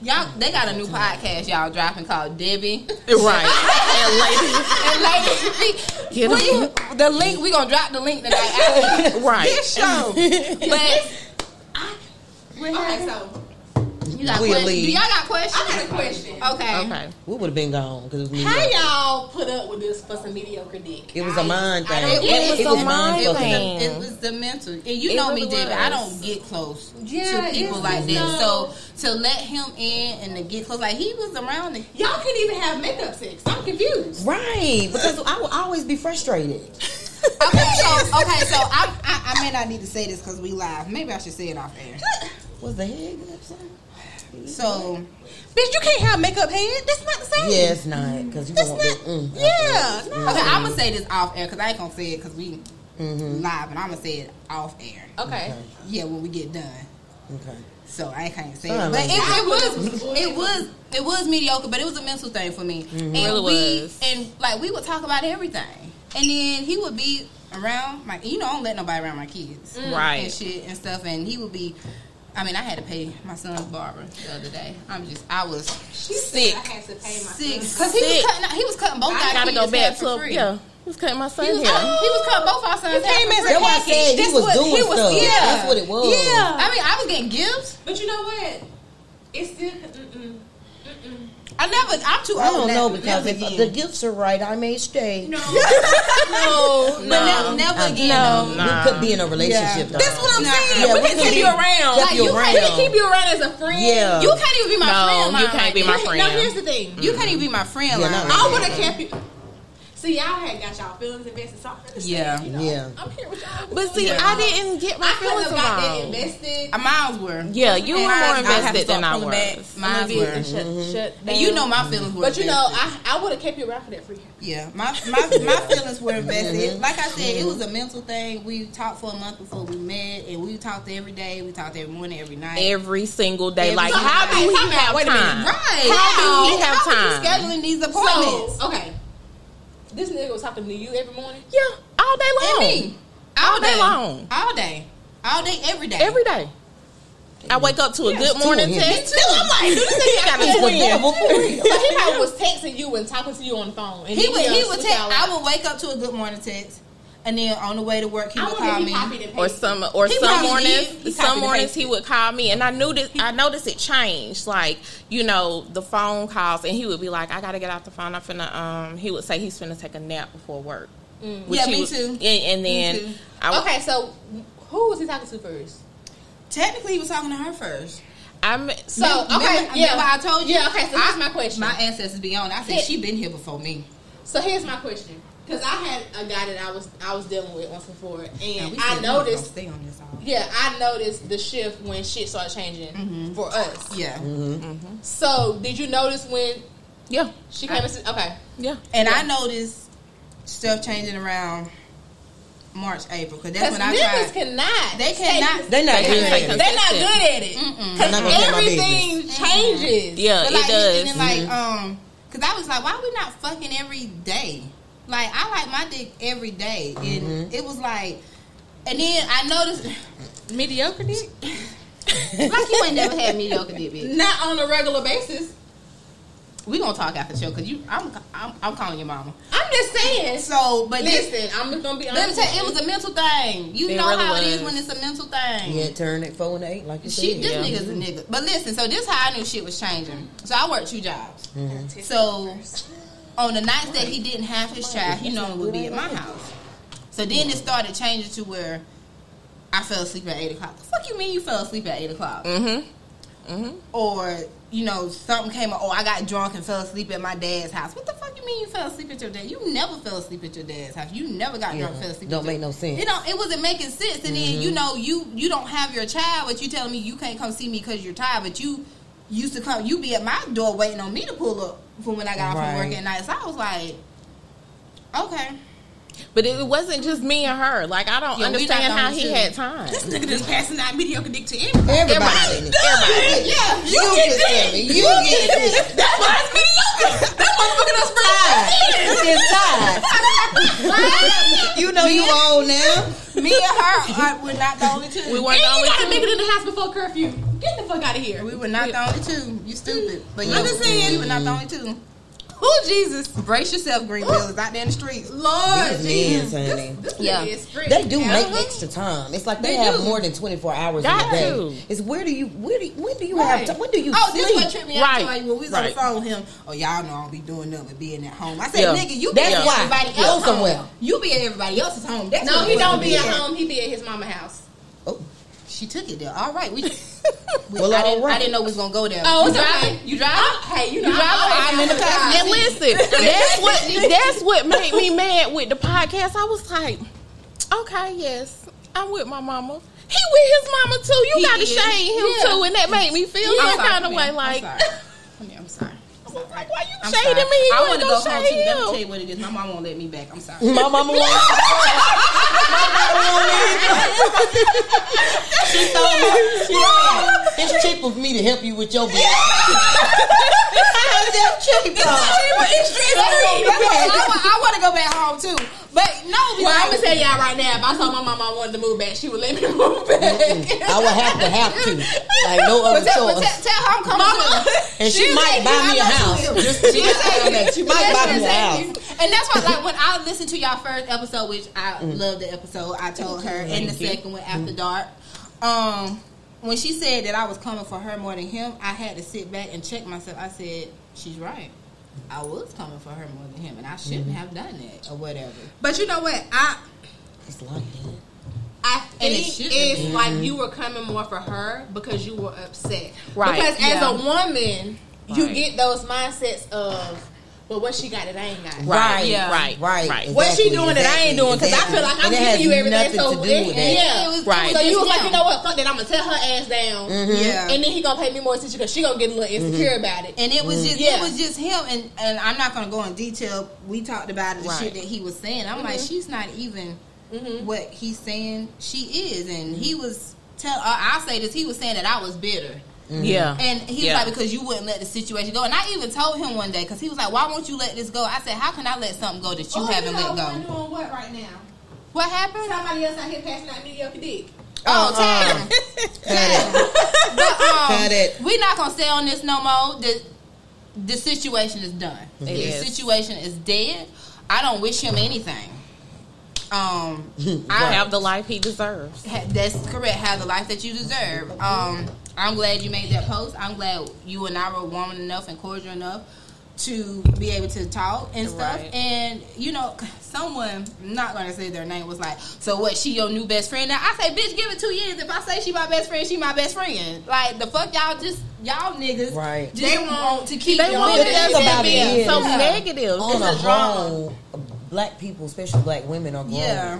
Y'all, they got a new podcast y'all dropping called Debbie. Right. and ladies. And ladies, Get will 'em. you, the link we gonna drop the link tonight after right. this show. But okay, so you got We'll questions? leave. Do y'all got questions? I got a question. Okay. Okay. We would have been gone because it was How y'all put up with this for some mediocre dick? It was a mind thing. don't It was it. a mind It thing. it was the mental, and you It know really me, David. I don't get close Yeah, to people like this. no- So to let him in and to get close, like he was around. The, Y'all can't even have makeup sex. I'm confused. Right, because I will always be frustrated. okay, so okay, so I, I I may not need to say this because we live. Maybe I should say it off air. What's the head? So Bitch, you can't have makeup head. That's not the same. Yeah, it's not because you That's don't not. want that. Mm, yeah. No. okay, I'm gonna say this off air because I ain't gonna say it because we Mm-hmm. live, and I'm gonna say it off air. Okay. Yeah, when we get done. Okay. So I can't say Sound it, but it, it was it was it was mediocre, but it was a mental thing for me. And Really we was. and like we would talk about everything, and then he would be around my you know I don't let nobody around my kids, Right. and shit and stuff, and he would be. I mean, I had to pay my son's barber the other day. I'm just I was Sick. I had to pay my sick because he was cutting he was cutting both I gotta go back to for a, free. yeah. Who's cutting my son He was, here? he was cutting both our sons' hair for free. That's why I said he This was what- doing he was- stuff. Yeah. That's what it was. Yeah. I mean, I was getting gifts. But you know what? It's still. Mm-mm. Mm-mm. I never. I'm too I old. don't know because if again. the gifts are right, I may stay. No. no, But never, never again. no. though. Nah. We could be in a relationship. though. That's what I'm Nah. saying. Yeah, we we can can keep you around. keep Like, you you can't, we around. can keep you around as a friend. Yeah. You can't even be my No, friend. you can't like be my friend. No, here's the thing. You can't even be my friend. Yeah, like I that. would have kept you. See, y'all had got y'all feelings invested, so I'm understand, Yeah. you know, Yeah. I'm here with y'all. But see, Yeah. I didn't get my I couldn't feelings have got that invested. Uh, Mines were. Yeah, you were more I- I had to invested start than I pulling back. was. Mines Maybe were. and shut, mm-hmm. shut And you know my feelings were. But you know. I I would have kept you around for that free. Yeah, my my my feelings were invested. Mm-hmm. Like I said, it was a mm-hmm. mental thing. We talked for a month before we met, and we talked every day. We talked every morning, every night. Every single day. Every Like, single how do we have Wait a minute. time? right? How do we have time? scheduling these appointments? So okay, this nigga was talking to you every morning. Yeah, all day and long. me, all, All day long. all day, all day, every day, Every day. I wake up to a good morning two of him. text. Me too. I'm like, this nigga got a It's devil for real. So he probably was texting you and talking to you on the phone. And He then would he would text. I would wake up to a good morning text, and then on the way to work he I would call me. Or pasted. some or He some mornings did. He some mornings he would call me and I knew that I noticed it changed. Like, you know, the phone calls and he would be like, I gotta get off the phone, I'm finna um he would say he's finna take a nap before work. Which Yeah, he me would- too. And, and then too. I Okay, so who was he talking to first? Technically, he was talking to her first. I'm So Remember- okay, remember- yeah, remember I told you. Yeah, okay. So here's I- my question. My ancestors be on. I said Yeah. she been here before me. so here's my question. Because I had a guy that I was I was dealing with once before, and we I said we was noticed. stay on this all. Yeah, I noticed the shift when shit started changing mm-hmm. for us. Yeah, mm-hmm. So, did you notice when yeah, she came? and said, okay, yeah. and Yeah. I noticed stuff changing around March, April, because that's because when I niggas tried. cannot. They cannot. They're not They good at it. They're not good at it. Because not gonna get everything changes. Mm-hmm. Yeah, But it like, does. And then, like, um, because I was like, why are we not fucking every day? Like, I like my dick every day, and mm-hmm. it was like, and then I noticed, Mediocre dick? like, you ain't never had mediocre dick, bitch. Not on a regular basis. We gonna talk after the show because you, I'm, I'm, I'm calling your mama. I'm just saying. So, but this, Listen, I'm just gonna be let me tell you, it was a mental thing. You It know really how it is when it's a mental thing. Yeah, turn it four and eight, like you She, said. this Yeah. nigga's a nigga. But listen, so this how I knew shit was changing. So I worked two jobs. Mm-hmm. So on the nights that he didn't have his child, he normally would be at my house. So then it started changing to where I fell asleep at eight o'clock. The fuck you mean you fell asleep at eight o'clock? Mm-hmm. Mm-hmm. Or you know, something came up. Oh, I got drunk and fell asleep at my dad's house. What the fuck you mean you fell asleep at your dad? You never fell asleep at your dad's house. You never got drunk, Yeah. and fell asleep. Don't make your- no sense. It don't. It wasn't making sense. And then you know, you you don't have your child, but you telling me you can't come see me because you're tired. But you used to come. You be at my door waiting on me to pull up for when I got off from work at night. So I was like, okay. But it wasn't just me and her. Like I don't Yeah, understand how he to. had time. This nigga just passing out mediocre dick to everybody. Everybody. Everybody. Yeah, you, get it. You get it. That's why it's mediocre. That motherfucker done spread It's inside. you know you old now. Me and her are, we're not the only two. We weren't And the you only gotta two. make it in the house before curfew. Get the fuck out of here. We were not the only two. You stupid. But yeah, I'm just saying. we were not the only two. Who Jesus? Brace yourself, Greenville is out there in the streets. Lord These Jesus. honey. This Yeah. is. They do Yeah. make extra time. It's like they, They have do. more than twenty four hours in a day. to. It's where do you where do you, when do you Right. have time? When do you Oh, this sleep? what tripped me out. Right. too. Like when we was on the phone with him, oh y'all know I don't be doing nothing but being at home. I said, Yeah. nigga, you be That's at why. everybody Go else somewhere. home. You be at everybody else's home. That's No, he don't be at at. home. He be at his mama house. Oh, She took it there. All right, we. We Well, I, didn't, all right. I didn't know we was gonna go there. Oh, you it's okay. driving? You driving? Hey, you know, You drive? I'm oh, I'm in the passenger And listen, that's what that's what made me mad with the podcast. I was like, okay, yes, I'm with my mama. He with his mama too. You He got to is. shame him Yeah. too, and that made me feel I'm some kind of come way. here. Like, I'm sorry. Come here, I'm sorry. I was like, why you I'm shading sorry. me? You I want to go home too. shade Let me tell you what it is. My mom won't let me back. I'm sorry. my mama wants. she told me she said, it's cheap for me to help you with your bill. Cheap? though? I, want to go back home too, but no. Well, I'm gonna tell y'all right now. If I told my mama I wanted to move back, she would let me move back. I would have to have to, like no other tell, choice. tell, tell her I'm coming. Mama. And she might buy me a house. Just she might buy me a house. And that's why, like, when I listened to y'all first episode, which I mm. love the episode, I told her, mm-hmm. and the second one after mm. dark, um, when she said that I was coming for her more than him, I had to sit back and check myself. I said, she's right. I was coming for her more than him, and I shouldn't mm-hmm. have done that or whatever. But you know what? I It's like that. I And it think shouldn't it's be. like you were coming more for her because you were upset. Right. Because as Yeah. a woman, you get those mindsets of, well, what she got it, I ain't got it. Right, Yeah. right, right. right. What she exactly, doing that I ain't doing? Because I feel like I'm And it giving has you everything. nothing So to do with that. yeah, It was- Right. So you was like, you know what? Fuck that. I'm gonna tell her ass down, mm-hmm. Yeah. and then he gonna pay me more attention because she gonna get a little mm-hmm. insecure about it. And it was mm-hmm. just Yeah. it was just him and and I'm not gonna go in detail. We talked about it, the Right. shit that he was saying. I'm like, she's not even what he's saying she is, and he was tell. Uh, I'll say this: he was saying that I was bitter, Yeah, and he was Yeah. like, because you wouldn't let the situation go. And I even told him one day because he was like, why won't you let this go? I said, how can I let something go that you Oh, haven't know let I'm go? doing what right now? What happened? Somebody else out here passing out mediocre dick. Oh, Uh-uh. Tam. Tam. But um, Cut it. we're not gonna stay on this no more. The the situation is done. It the situation is dead. I don't wish him anything. Um, I have the life he deserves. ha- that's correct. Have the life that you deserve. Um, I'm glad you made that post. I'm glad you and I were warm enough and cordial enough to be able to talk and stuff. Right. And you know, someone I'm not gonna say their name was like, "So what? She your new best friend?" Now I say, "Bitch, give it two years. If I say she my best friend, she my best friend." Like the fuck, y'all just y'all niggas, Right. Just They want to keep They your want the business thing about being it is- so Yeah. negative. on It's a a drama. whole, black people, especially black women, are growing. Yeah.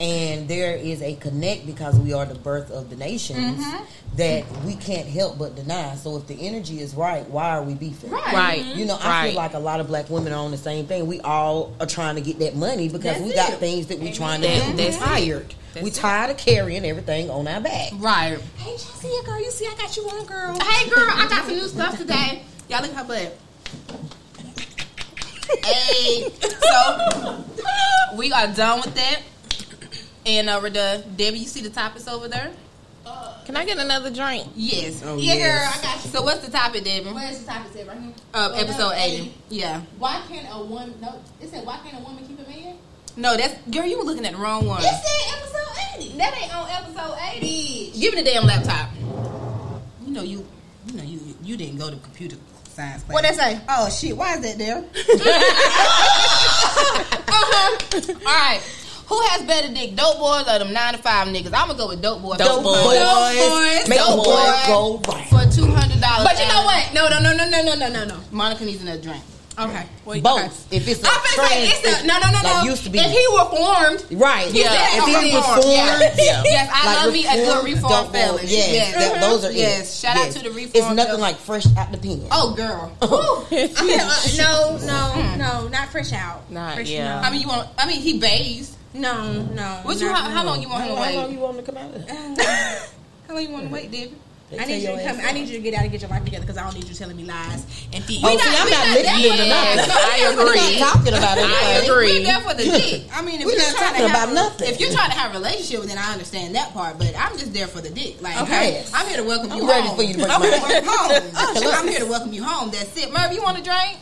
And there is a connect because we are the birth of the nations Mm-hmm. that we can't help but deny. So if the energy is right, why are we beefing? Right. Right. You know, I Right. feel like a lot of black women are on the same thing. We all are trying to get that money because That's we got it. things that we're trying to That- do. that's We're tired. That's we tired of carrying everything on our back. Right. Hey, Chelsea, yeah, girl, you see I got you on, girl. Hey girl, I got some new stuff today. Y'all look at her butt. hey, so we are done with that. And uh, we're done. Debbie, you see the topics over there? Can I get another drink? Yes. Oh, Yeah, yes. girl, I got you. So what's the topic, Debbie? Where's the topic say right here? Uh, Oh, episode no, 80. Yeah. Why can't a woman? No, it said why can't a woman keep a man? No, that's girl. You were looking at the wrong one. It said episode eighty. That ain't on episode 80. Give me the damn laptop. You know you. You know you. You didn't go to computer science class. What they say? Oh shit! Why is that there? uh-huh. All right. Who has better dick, dope boys or them nine to five niggas? I'm gonna go with dope boys. Dope boys. Boys, make Dope boys boys. go right. for two hundred hundred dollars. But you know what? No, no, no, no, no, no, no, no, no. Monica needs another drink. Okay. Well, Both. okay. If it's a I'm finna say it's a, no, no, no, like no. used to be. If he reformed, Right. Yeah. If he Okay. reformed, Yeah. Yes, I like love me a good reformed, reform double- felon. Yes, Yes. that- those are it. Yes. Shout out Yes. to the reformed. It's nothing felon. like fresh out the pen. Oh, girl. I mean, uh, no, no, no, not fresh out. Not- fresh, yeah. I mean, you want? I mean, he bathes. No, no. What you? How, how long you want him to wait? How long wait? you want him to come out? How long you want to wait, Debbie? I need you to come. I need you to get out and get your life together because I don't need you telling me lies and think. Oh, see, I'm not listening to Yes, nothing. I We're agree. not talking about it. I anything. agree. We're there for the dick. I mean, if We're you're not trying talking to have, about nothing. If you're trying to have a relationship, then I understand that part. But I'm just there for the dick. Like, Okay. hey, I'm here to welcome I'm you ready home. for you to break I'm here to welcome home. I'm here to welcome you home. That's it. Merv, you want a drink?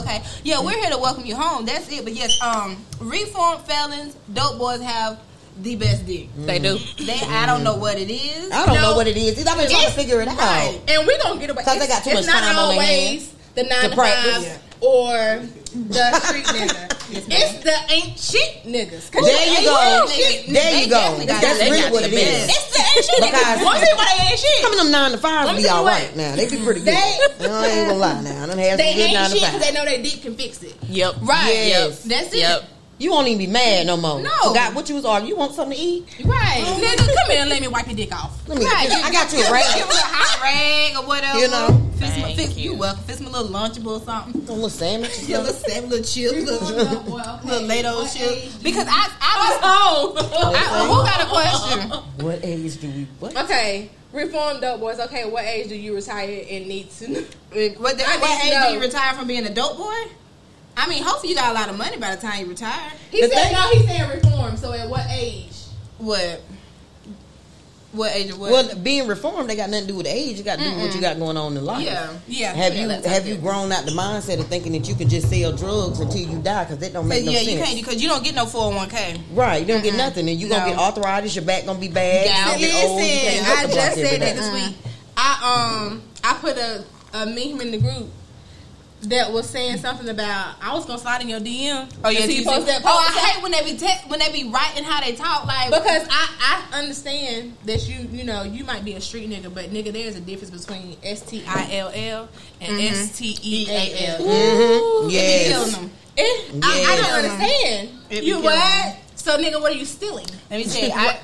Okay. Yeah, we're here to welcome you home. That's it. But yes, um, reformed felons, dope boys have the best dick. They do. They, I don't know what it is. I don't know what it is. I've been trying to It's- figure it out. right. And we're gonna get away. 'Cause they got too it's much not time on their always the nine to to, practice. five or the street nigga. It's the ain't shit niggas. 'Cause There you go. shit niggas. There you go. That's really what it is. It's the ain't shit Because- niggas. One thing about they ain't shit. Some of them nine to five Let be tell you all what. right now. They be pretty good. They- I ain't gonna lie now. I done had They some good ain't nine to shit because they know their dick can fix it. Yep. Right. Yes. That's it. Yep. You won't even be mad no more. No. Forgot what you was arguing. You want something to eat? Right. Oh, nigga, come here and let me wipe your dick off. Let me. Right. I got you a Give rag. him a hot rag or whatever. You know. Fix my, Thank fix, you. you welcome. Fix my little lunchable or something. A little sandwich. or Yeah, little something. seven, little chips, oh, little, little Lato chips. Because I, I Oh. was, I, who got a question? What age do we? What? okay. Reformed dope boys. Okay, what age do you retire and need to? What, the, what age know. do you retire from being a dope boy? I mean, hopefully you got a lot of money by the time you retire. He The said thing- no. He said reform. So at what age? What? What age of what? Well, being reformed, they got nothing to do with age. You got to do with what you got going on in life. yeah, yeah. Have yeah, you have how you grown out the mindset of thinking that you can just sell drugs until you die? Because that don't is. make no yeah, sense. Yeah, you can't because you don't get no 401k. Right, you don't get nothing, and you gonna get arthritis. Your back gonna be bad. Yeah, you old. Listen, I just said that this week. I um I put a, a meme in the group that was saying something about I was gonna slide in your DM. Oh yeah, and see you post that Oh, I hate when they be te- when they be writing how they talk. Like because I, I understand that you you know you might be a street nigga, but nigga, there's a difference between S T I L L and S T E A L. Mhm. killing Yes. them. I, I don't understand. You what? So nigga, what are you stealing? Let me tell you, I,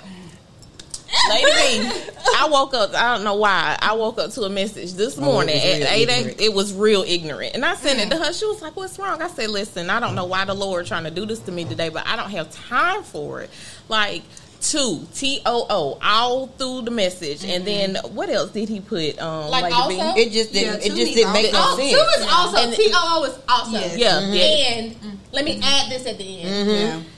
Lady B, I woke up. I don't know why. I woke up to a message this Oh, morning was at eight. ignorant. It was real ignorant, and I sent it to her. She was like, "What's wrong?" I said, "Listen, I don't know why the Lord trying to do this to me today, but I don't have time for it." Like two T O O all through the message, and then what else did he put? Um, Like Lady B? also? It just didn't. Yeah, it just didn't make no Oh, sense. two is also T O O is also. Yes. Yeah, yeah. And let me add this at the end.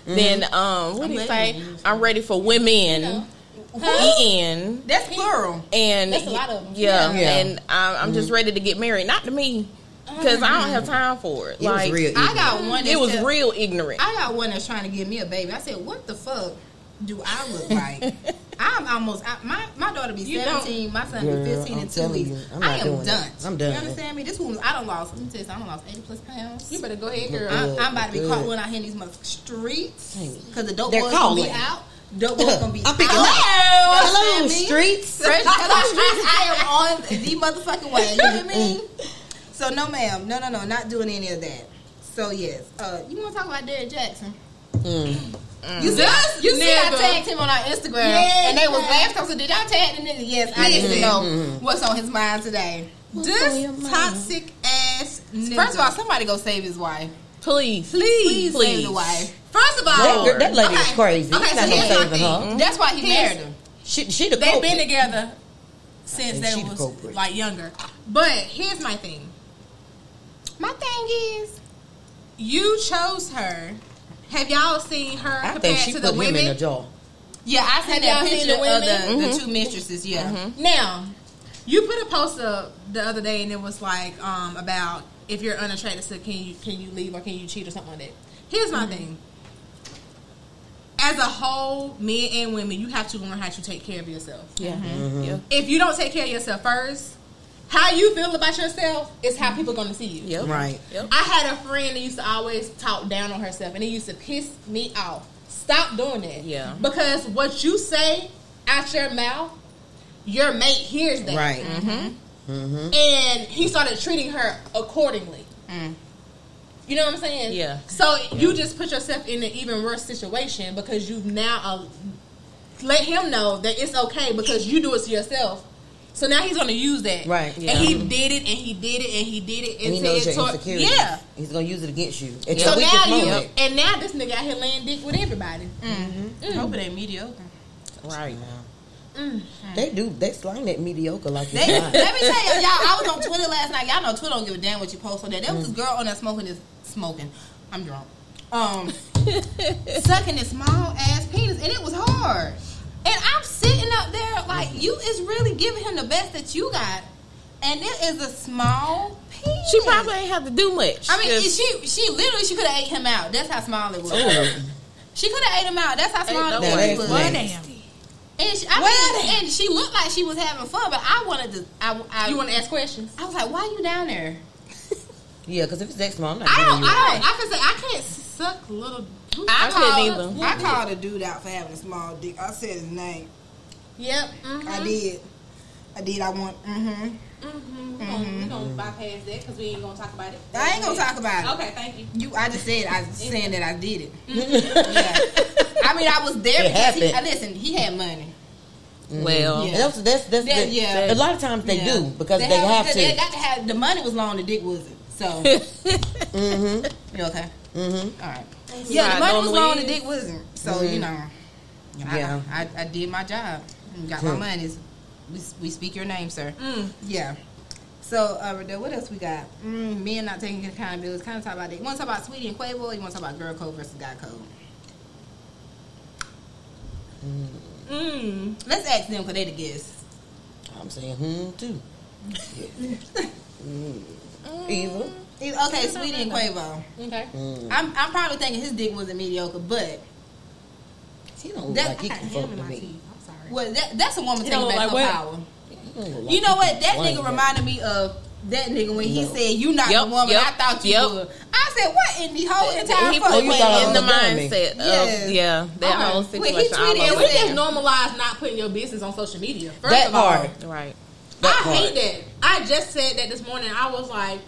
yeah. Then um, what I'm did he letting say? I'm ready for women. know. En that's plural. and That's a lot of 'em. Yeah, Yeah. and I'm, I'm just mm-hmm. ready to get married. Not to me, because I don't have mm-hmm. time for it. It was like real. I got one. it was that's- real ignorant. I got one that's trying to give me a baby. I said, "What the fuck do I look like?" I'm almost. I, my my daughter be You 17. My son Girl, be 15 I'm in two telling weeks. I'm I not am doing done. that. I'm done. You understand me? This woman, I don't lost. Let me tell you, I don't lost 80 plus pounds. You better go ahead, girl. I'm, I'm about to be good. caught when I hit these mother streets because the dope They're boys gonna be out. Dope boys gonna be I'm picking out. up. You Hello, understand me? streets. Fresh, hello, streets. I am on the motherfucking way. You hear me? So no, ma'am. No, no, no. Not doing any of that. So yes. Uh, you want to talk about Derrick Jaxn? Mm. You see, you see, I tagged him on our Instagram, Yes. and they was laughing. I said, "Did y'all tag the nigga?" Yes, I need to Listen. know what's on his mind today. on this toxic ass. Nigga. First of all, somebody go save his wife. please, Please, please. save the wife. First of all, That, that lady is Okay. crazy. Okay, He's so no here's my thing. her. That's why he Here's- married her. She, she the They've been together since they she the was like younger. But here's my thing: My thing is, you chose her. Have y'all seen her I compared think she to put the him in women? a jar. yeah, I seen Have that y'all seen picture the of women? the, the mm-hmm. two mistresses. Yeah, mm-hmm. Now, you put a post up the other day, and it was like um, about if you're unattracted, so can you can you leave or can you cheat or something like that. Here's my mm-hmm. thing: as a whole, men and women, you have to learn how to take care of yourself. Yeah, Mm-hmm. yeah, If you don't take care of yourself first, how you feel about yourself is how people going to see you. yep, Right. Yep. I had a friend that used to always talk down on herself, and it used to piss me off. Stop doing that. Yeah. Because what you say out your mouth, your mate hears that. Right. Mm-hmm. Mm-hmm. and he started treating her accordingly. Mm. You know what I'm saying? Yeah. So you just put yourself in an even worse situation because you've now uh, let him know that it's okay because you do it to yourself. So now he's going to use that, Right, yeah. And he did it, and he did it, and he did it, And he until knows it your tore- Yeah. He's gonna use it against you. At So now you, moment. and now this nigga out here laying dick with everybody. I hope it ain't mediocre. Right. They do. They slang that mediocre like They, let me tell you, y'all. I was on Twitter last night. Y'all know Twitter don't give a damn what you post on there. There was this girl on there smoking this smoking. I'm drunk. Um, sucking this small ass penis, and it was hard. And I'm sitting up there like you is really giving him the best that you got, and it is a small penis. She probably ain't have to do much. I mean, Just- she she literally she could have ate him out. That's how small it was. Ooh. She could have ate him out. That's how small no it way. was. Damn. And she, I mean, and she looked like she was having fun, but I wanted to. I, I, You want to ask questions? I was like, "Why are you down there?" Yeah, because if it's that small, I'm not I don't. you. I don't. I can say I can't suck little. I, I called, couldn't either. I called a dude out for having a small dick. I said his name. Yep. Mm-hmm. I did. I did. I want. Mm-hmm. Mm-hmm. We're gonna, we gonna bypass that because we ain't gonna talk about it. I ain't gonna talk about it. Okay, thank you. You. I just said. I was saying that I did it. yeah. I mean, I was there It because he, happened. uh, listen. He had money. well, And that's that's that's Yeah, the- yeah. A lot of times they Yeah. do because they, have, to. They got to have the money was long. The dick wasn't. So mm-hmm. you okay? Mm-hmm. All right. Yeah, the money was long. The dick wasn't. So you know. I- Yeah. I, I, did my job. and Got my money. We, we speak your name, sir. Mm. Yeah. So, uh, Rodell, what else we got? Mm, men not taking accountability. Kind of talk about it. You want to talk about Saweetie and Quavo, or you want to talk about girl code versus guy code? Mm. Mm. Let's ask them because they the guests. I'm saying hmm too. Mm. Either. Okay, Saweetie and Quavo. Okay. Mm. I'm, I'm probably thinking his dick wasn't mediocre, but He don't look That- like he I can fuck with my me. Teeth. I'm sorry. well, that, that's a woman taking don't back look her like power. He don't look like You know what? That swing nigga reminded me of that nigga when he No. said, "You not Yep, the woman yep, I thought you yep. were." I said, "What in the whole entire he fucking put you me in the a dummy. mindset Yes. of yeah that Okay. whole Wait, he situation. all tweeted And and we just normalize not putting your business on social media. First That of all, part. right. That I part. hate that. I just said that this morning. I was like,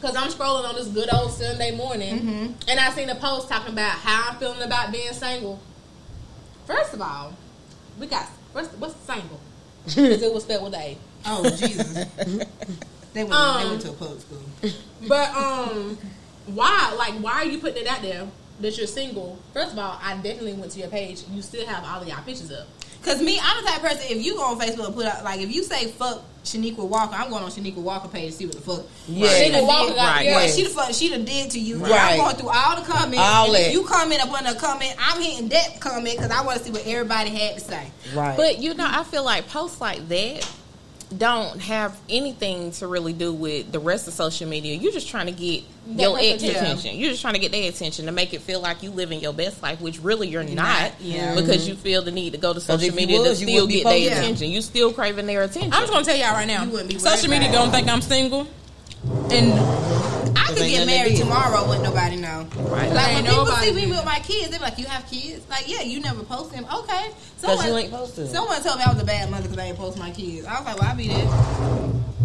because I'm scrolling on this good old Sunday morning, Mm-hmm. and I seen a post talking about how I'm feeling about being single. First of all, we got what's what's the single? Because it was spelled with a. Oh Jesus! they, went, they Um, went to a public school. But um, why? Like, why are you putting it out there that you're single? First of all, I definitely went to your page. You still have all of y'all pictures up. Cause me, I'm the type of person. If you go on Facebook and put out like, if you say "fuck Shaniqua Walker," I'm going on Shaniqua Walker page to see what the fuck. Yeah. she done Shaniqua Walker did- got- Right. What Yes. she the fuck she done did to you. Right. I'm going through all the comments. All and if you comment up on a comment, I'm hitting that comment because I want to see what everybody had to say. Right. But you know, I feel like posts like that don't have anything to really do with the rest of social media. You're just trying to get your person's ex attention. attention. You're just trying to get their attention to make it feel like you living your best life, which really you're not. not, yeah. Because you feel the need to go to social media was, to still get their attention. You still craving their attention. I'm just gonna tell y'all right now. You wouldn't be Social media about gonna think I'm single, and I could get married tomorrow, wouldn't nobody know. Right. Like when people see me with my kids, they're like, "You have kids?" Like, yeah, you never post them. Okay, Because you ain't to. Someone told me I was a bad mother because I ain't post my kids. I was like, well, I be there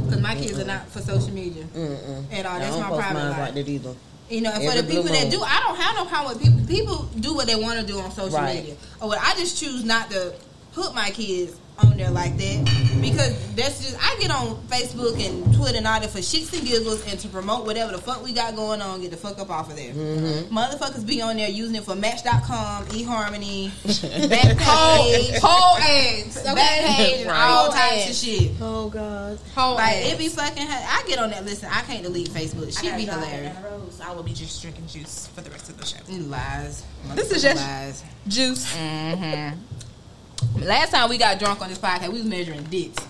because my kids are not for social media Mm-mm. at all. That's my post private life. like that either. You know, for the people blue that moon. do, I don't have no problem with people. People do what they want to do on social Right. media. Oh, or what I just choose not to put my kids on there like that because that's just I get on Facebook and Twitter and all that for shits and giggles and to promote whatever the fuck we got going on. Get the fuck up off of there. Mm-hmm. Motherfuckers be on there using it for Match.com, eHarmony, Backpage, whole ads, Backpage, and Right. all types of shit. Oh God. whole Like ads. it be fucking. I get on that. Listen, I can't delete Facebook. She be hilarious. I will be just drinking juice for the rest of the show. Lies. This is just- lies. Juice, Last time we got drunk on this podcast, we was measuring dicks.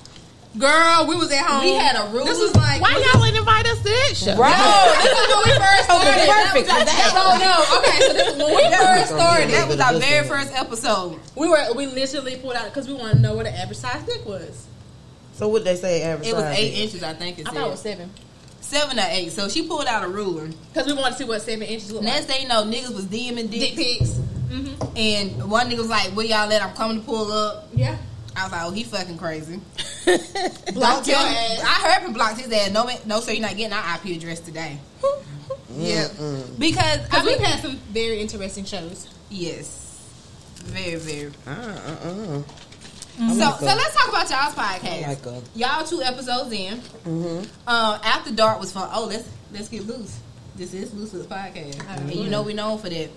girl. We was at home. We had a rule. This was like Why y'all didn't invite us to that show? No, this is when we first started. perfect for That Oh no! Okay, so this is when we first started. That was our very first episode. We were we literally pulled out because we wanted to know what an average size dick was. So what they say average It was size eight is? inches, I think. It I thought it was seven seven or eight. So she pulled out a ruler. because we wanted to see what seven inches looked like. Next thing you know, niggas was DMing Dick dicks, pics. And one nigga was like, "Where y'all at? I'm coming to pull up." Yeah. I was like, "Oh, he fucking crazy." Don't your ass. I heard from blocked his ass. No, no, sir, you're not getting our IP address today. yeah, because I Because we've had some very interesting shows. yes, very, very. Uh, uh, uh. So, like so a- let's talk about y'all's podcast. Like a- Y'all two episodes in. Mhm. Um, after dark was fun. Oh, let's let's get loose. This is Lucy's podcast, and you know we known for that.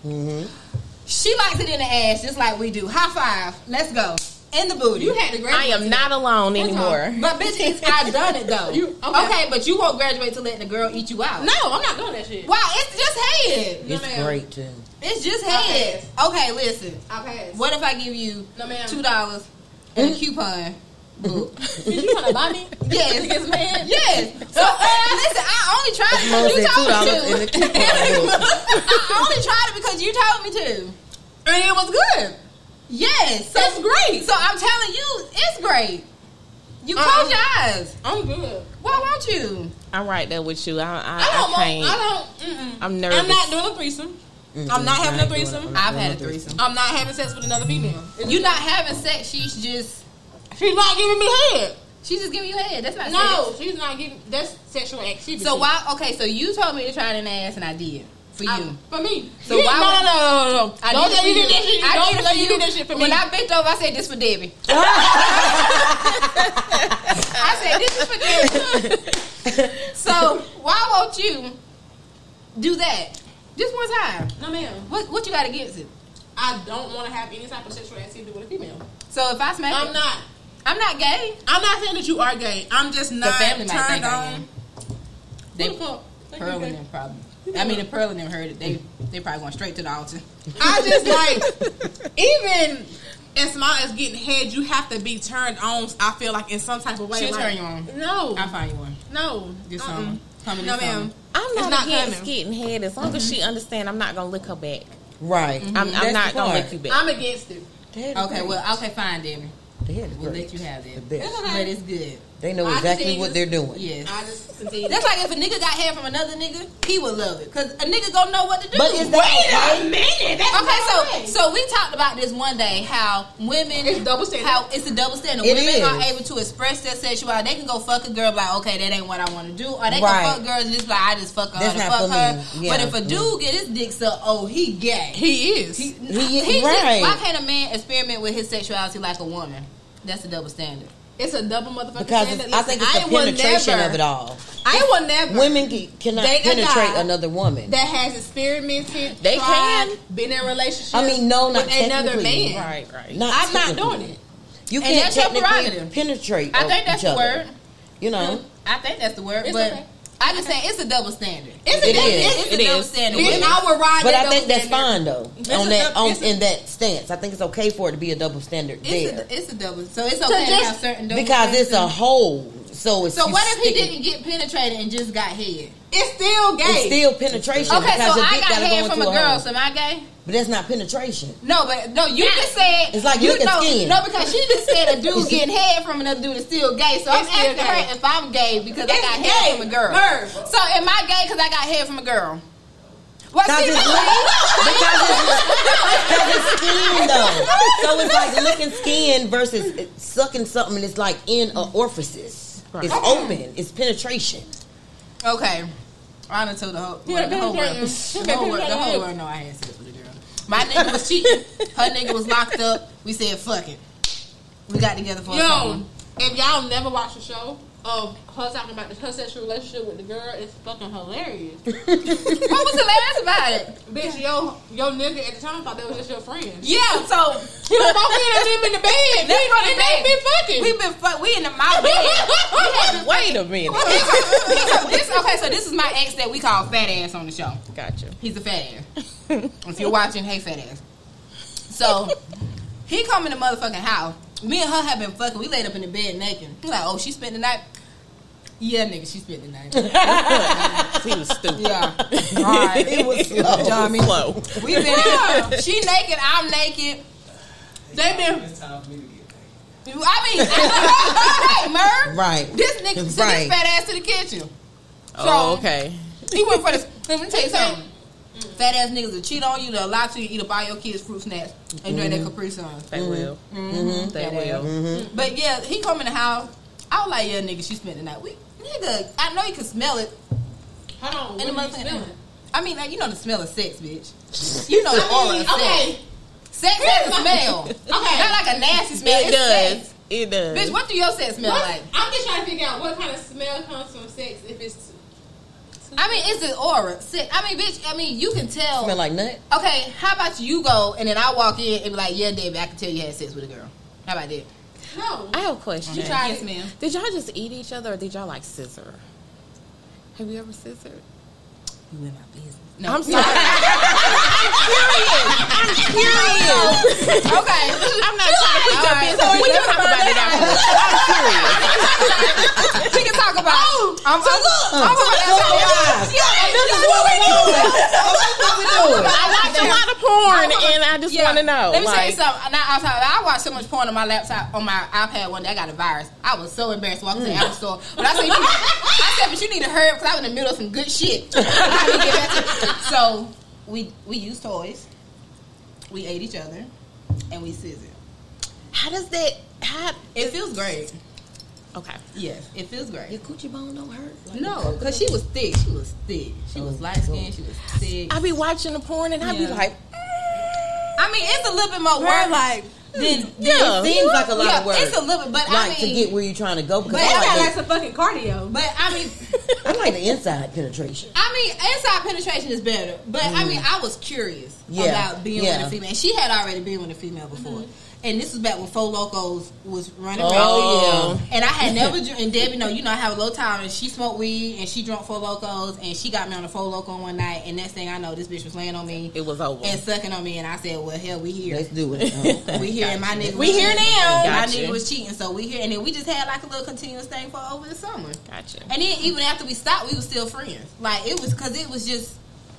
She likes it in the ass just like we do. High five. Let's go. In the booty. You had to I graduate. am not alone anymore. But bitch, it's, I done it though. You- okay. okay. but you won't graduate to letting the girl eat you out. No, I'm not doing that shit. Wow, it's just head. It's ma'am. great too. It's just I head. Okay, listen. I passed. What if I give you No, ma'am. two dollars and a coupon? book? Did you trying to buy me? yes, Yes, man. yes. So uh, listen, I only tried it because you told me $2 in the to. I only tried it because you told me to, and it was good. Yes, so That's great. So I'm telling you, it's great. You Uh-uh. close your eyes. I'm good. Why won't you? I'm right there with you. I, I, I I, don't. want, can't. I don't. Mm-mm. I'm nervous. I'm not doing a threesome. I'm not having a threesome. I've had a threesome. I'm not having sex with another female. You're not having sex. She's just She's not giving me head. she's just giving you head. That's not No, sex. she's not giving. That's sexual activity. So why? Okay, so you told me to try it in the ass, and I did for you. I- for me? So You- why No, would- no, no, no, no. I Don't say you did that shit. I Don't say you did that shit for me. When I bent over, I said this for Debbie. I said this is for Debbie. so why won't you do that just one time? no, ma'am. What what you got against it? I don't want to have any type of sexual activity with a female. So if I smack I'm it, not. I'm not gay. I'm not saying that you are gay. I'm just not the family might turned think I am. They What the fuck? Think Pearl and them probably. I mean, if Pearl and them heard it, they they probably going straight to the altar. I just like even as small as getting head, you have to be turned on. I feel like in some type of way. She'll like, turn you on. No, I'll find you one. no, This Uh-uh. summer. Coming No, this ma'am. I'm It's not, not against coming. getting head as long as she understand. I'm not gonna lick her back. Right. I'm, I'm not gonna part. lick you back. I'm against it. The Okay, great. well, okay, fine, Debbie. the head is We'll great. let you have The that. best. But it's good. They know exactly what they're doing. Yes. I just continue. That's like if a nigga got hair from another nigga, he would love it. Cause a nigga gonna know what to do. But is that okay? minute. That's Okay, so fine. so we talked about this one day how women It's double standard. How it's a double standard. It women is. are able to express their sexuality. They can go fuck a girl like, okay, that ain't what I want to do, or they Right. can fuck girls and just like, I just fuck her That's to not fuck for her. me. Yeah. But if a dude get his dick sucked, oh, he gay. he is. He, He- he right. just, why can't a man experiment with his sexuality like a woman? That's a double standard. It's a double motherfucking Because standard. it's, I think it's Listen, the will penetration never- of it all. I will never. Women cannot Date a penetrate another woman. that has experimented, They tried, can. been in a relationship. I mean, no, not with another man. Right, right. Not I'm not doing it. You can't that's your technically prerogative. penetrate. I think that's each the other. word. You know, I think that's the word, It's but okay. I just saying it's a double standard. It's a It double- is. It's, It's It double is. standard. bitch, Women- I would ride but I think that's standard. fine though. It's on that, dou- on it's a- in that stance, I think it's okay for it to be a double standard It's there a, it's a double. So it's okay to, just- have certain double because it's a whole. So it's So you what if he didn't get penetrated and just got head? It's still gay. It's still penetration. Okay, so I got gotta go head from a girl. hole. So am I gay? but that's not penetration. No, but no, you just said It's like you licking know, skin. No, because she just said a dude getting head from another dude is still gay. So I'm It's asking gay. her if I'm gay because I got gay. head from a girl. Merv. So am I gay because I got head from a girl? Well, Because see, it's, because it's, because it's skin though. So it's like licking skin versus sucking something and it's like in an orifice. It's open. It's penetration. Okay. I done told the whole, Yeah, the whole world. The whole world, the whole world know I had sex with a girl. My nigga was cheating. Her nigga was locked up. We said, fuck it. We got together for a Yo, if y'all never watched the show of her talking about her sexual relationship with the girl, it's fucking hilarious. What was hilarious about it? Bitch, yo, yo nigga at the time thought that was just your friend. Yeah, so He was walking in them in the bed. That's we, what it and been fucking. we been fuck. We in the my bed. We had been Wait a minute. this, okay, so this is my ex that we call fat ass on the show. Gotcha. He's a fat ass. if you're watching, hey fat ass. So he come in the motherfucking house. Me and her have been fucking. We laid up in the bed naked. He's like, oh, she spent the night. Yeah, nigga, she spent the night. He was stupid. Yeah, all right. It was slow. Dummy. Slow. We been. She naked. I'm naked. they been It's time for me to get paid. I mean, right, Merv. Right. This nigga sent Right. his fat ass to the kitchen. Oh, okay. He went for the. Let me tell you something. Fat ass niggas will cheat on you. They'll lie to you. Eat up all your kids' fruit snacks and drink their Capri Suns. They will. Mm-hmm. mm-hmm. They will. Mm-hmm. But yeah, he come in the house. I was like, yeah, nigga, she spent the night. We, nigga, I know you can smell it. Hold on. in the What are you smelling? I mean, like, you know the smell of sex, bitch. You know the aura of sex. Okay. Sex has a smell. Okay. Not like a nasty smell. It it's does. Sex. It does. Bitch, what do your sex smell What? like? I'm just trying to figure out what kind of smell comes from sex if it's. I mean, it's an aura. Sex. I mean, bitch, I mean, you can tell. Smell like nut. Okay, how about you go and then I walk in and be like, yeah, Debbie, I can tell you had sex with a girl. How about that? No. I have a question. You tried yes, it. ma'am. Did y'all just eat each other or did y'all like scissor? Have you ever scissored? You in my business. No. I'm sorry. I'm curious. I'm curious. okay. I'm not trying to put your Alright, business. so we we can talk about it afterwards. I'm curious. we can talk about. it. I'm, I'm, I'm, So guys, this is what we doing. This is what we doing. I watch a lot of porn and I just want to know. Let me tell like, you something. Now, outside, I watched so much porn on my laptop, on my iPad one day. I got a virus. I was so embarrassed walking to the Apple store. But I said, you, I said, but you need to hurry up because I was in the middle of some good shit. I need to get back to- so we we used toys. We ate each other, and we scissored. how does that? How? It feels great. Okay. Yes, it feels great. Your coochie bone don't hurt. Like No, because she was thick. She was thick. She was Oh, light skinned. She was thick. I be watching the porn and I be Yeah. like, I mean, it's a little bit more work. Like, Then, Yeah. it seems like a lot yeah, of work. it's a little bit, but like I to get where you're trying to go. Because But I, like like some fucking cardio. but I mean, I like the inside penetration. I mean, inside penetration is better. But I mean, I was curious Mm. Yeah, about being with a female. She had already been with a female before. And this was back when Four Lokos was running Oh, around. And I had never and Debbie know, you know, I have a low tolerance. She smoked weed and she drunk Four Lokos and she got me on a Four Loko one night and next thing I know, this bitch was laying on me it was over. and sucking on me and I said, Well hell, we here. Let's do it. Oh, okay. We here and my nigga We here now. My nigga was cheating, so we here and then we just had like a little continuous thing for over the summer. Gotcha. And then even after we stopped, we were still friends. Like it was because it was just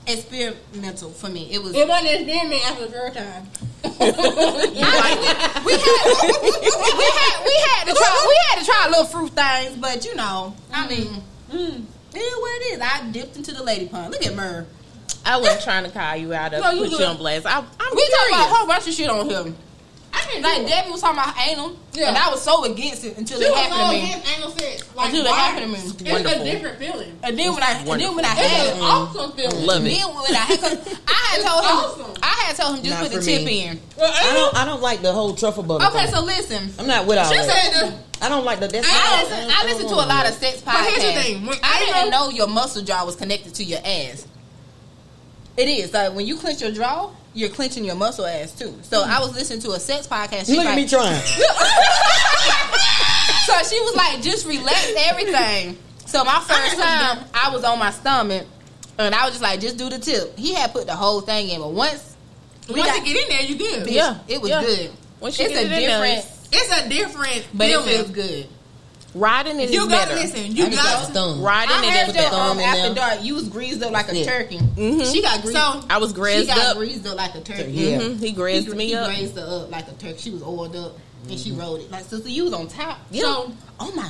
experimental for me. It was. It wasn't experimental after the third time. I- we had we had we had to try we had to try little fruit things, but you know, I mean, mm, it is what it is. I dipped into the lady pond. Look at Murr. I wasn't trying to call you out of No, you put you good. on blast. I, I'm We talking about a curious. whole bunch of shit on him. I can't Like do it. Debbie was talking about anal, Yeah. and I was so against it until She it was happened so to me. against anal sex. Like, Until it happened to me. It's Wonderful. a different feeling. And then when I and then when I It's had an it, awesome feeling. Love then when I had, 'cause I had told him Awesome. I had told him just Not put the for tip in. Well, I don't. I don't like the whole truffle butter. Okay, thing. so listen. I'm not with all she that. said the, I don't like the. That's I listen, I listen to a lot of sex podcasts. But here's the thing, when I didn't know your muscle jaw was connected to your ass. It is. Like when you clench your jaw, you're clenching your muscle ass too. So I was listening to a sex podcast. She Look at me trying. so she was like, just relax everything. So my first time, I was on my stomach, and I was just like, just do the tip. He had put the whole thing in, but once we once got, you get in there, you good. bitch, Yeah, it was yeah. good. Once you it's get a it in there, different, It's a different but it feeling. feels good. Riding it is You got better. to listen. I You just got got thumb. Riding I it heard is your better. um, after there. dark. You was greased up like a Yeah. turkey. Mhm. She got greased. So- I was greased she greased got up. greased up like a turkey. Yeah. Mhm. He greased he, me he up. raised her up like a turkey. She was oiled up and she rolled it like so. so you was on top. Yeah. So oh my.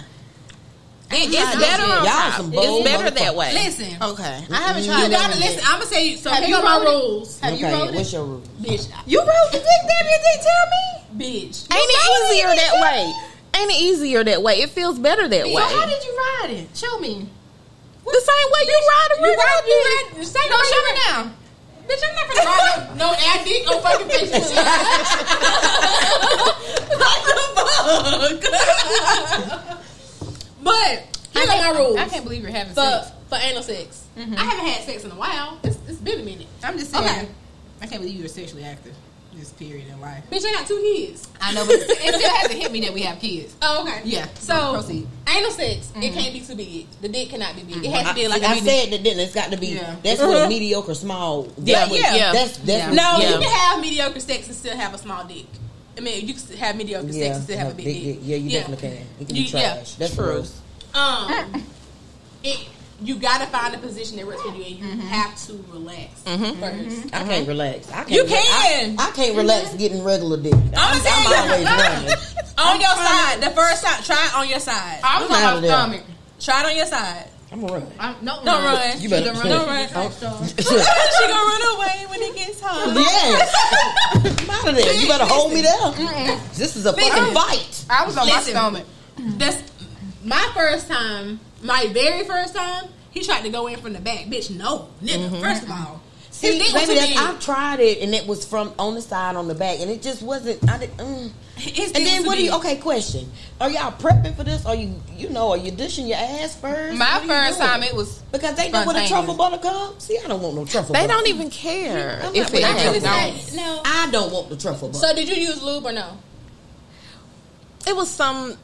It, it's better yet. on top. It's better that way. listen. Okay, I haven't You tried You that. gotta one listen. yet. I'm gonna tell you. So Have here you are my rules, Have you Okay, rolled what's it? your rule? bitch. You rolled the dick, Debbie. You didn't tell me. Bitch. Ain't it easier that way? Ain't easier that way? It feels better that So way. how did you ride it? Show me. the same way you ride a You ride, you ride. Say No, show me now. Bitch, I'm not gonna ride no, no ass dick on fucking Facebook. but here are my rules I can't believe you're having for sex. for anal sex. Mm-hmm. I haven't had sex in a while. It's, it's been a minute. I'm just saying. Okay. I can't believe you were sexually active. This period in life. Bitch, I got two kids. I know, but it still hasn't hit me that we have kids. Oh, okay. Yeah. So proceed. anal sex, it mm-hmm. can't be too big. The dick cannot be big. It mm-hmm. has to be I, like I a medium. said that. Then it's got to be. Yeah. That's what a mm-hmm. mediocre small. Yeah, that's what- yeah. That's that's Yeah. what- No, Yeah. you can have mediocre sex and still have a small dick. I mean, you can have mediocre sex and still have a big, dick. Yeah, you definitely can. It can You- be trash. yeah. That's True. gross. Um, it you gotta find a position that works for you, and you mm-hmm. have to relax Mm-hmm. 1st mm-hmm. I can't relax. I can't You re- can. I, I can't relax mm-hmm. getting regular dick. I'm, I'ma I'm always running. On your side, the first time, try it on your side. I'm I'm on my of there. stomach. Try it on your side. I'm a run. I'm, no, Don't run. You better Don't Don't run. Oh. she gonna run away when it gets home. Yes. I'm out of there. You better hold me there. This is a fucking fight. I was on Listen. my stomach. That's my first time, my very first time, he tried to go in from the back. Bitch, no, nigga. Mm-hmm. First of all, See, his maybe that's. I've tried it and it was from on the side on the back and it just wasn't. I did. Mm. His And then what do you? Okay, question: Are y'all prepping for this? Are you, you know, are you dishing your ass first? My What are you first time, it was because they know where a truffle butter comes. See, I don't want no truffle. They butter. don't even care I'm if not it with I that. has. really say, no. I don't want the truffle butter. So did you use lube or no? It was some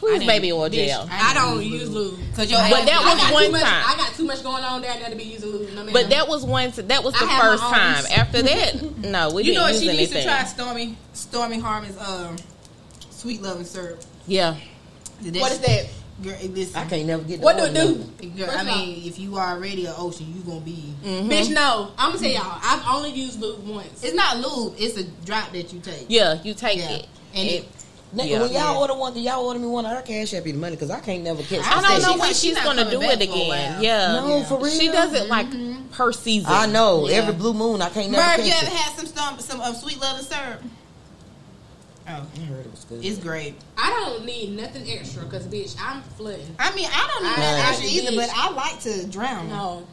who's baby oil Bitch, gel. I don't use lube. because your But that I was got one too much, time. I got too much going on down there to be using lube. No. But that was one. That was the I first time. After that, no, we You didn't know what? use She needs to try Stormy Stormy Harmon's um, sweet loving syrup. Yeah, what is that? Girl, listen, I can't never get. the What do it do? Girl, I of all- mean, if you are already an ocean, you gonna be. Bitch, no. I'm gonna tell y'all. I've only used lube once. It's not lube. It's a drop that you take. yeah, you take Yeah. it. And It- it- Nigga, Yeah. when y'all Yeah. order one, do y'all order me one? I cash app you the money because I can't never catch. I don't know She- when she's she's gonna do it again. Yeah, No, for real. She does it like per season. I know Yeah. every blue moon. I can't never Merv, catch you it. ever had some storm, some um, sweet loving syrup? Oh, I heard it was good. it's great. I don't need nothing extra because, bitch, I'm flooding. I mean, I don't need I- that extra did. either, but I like to drown. No.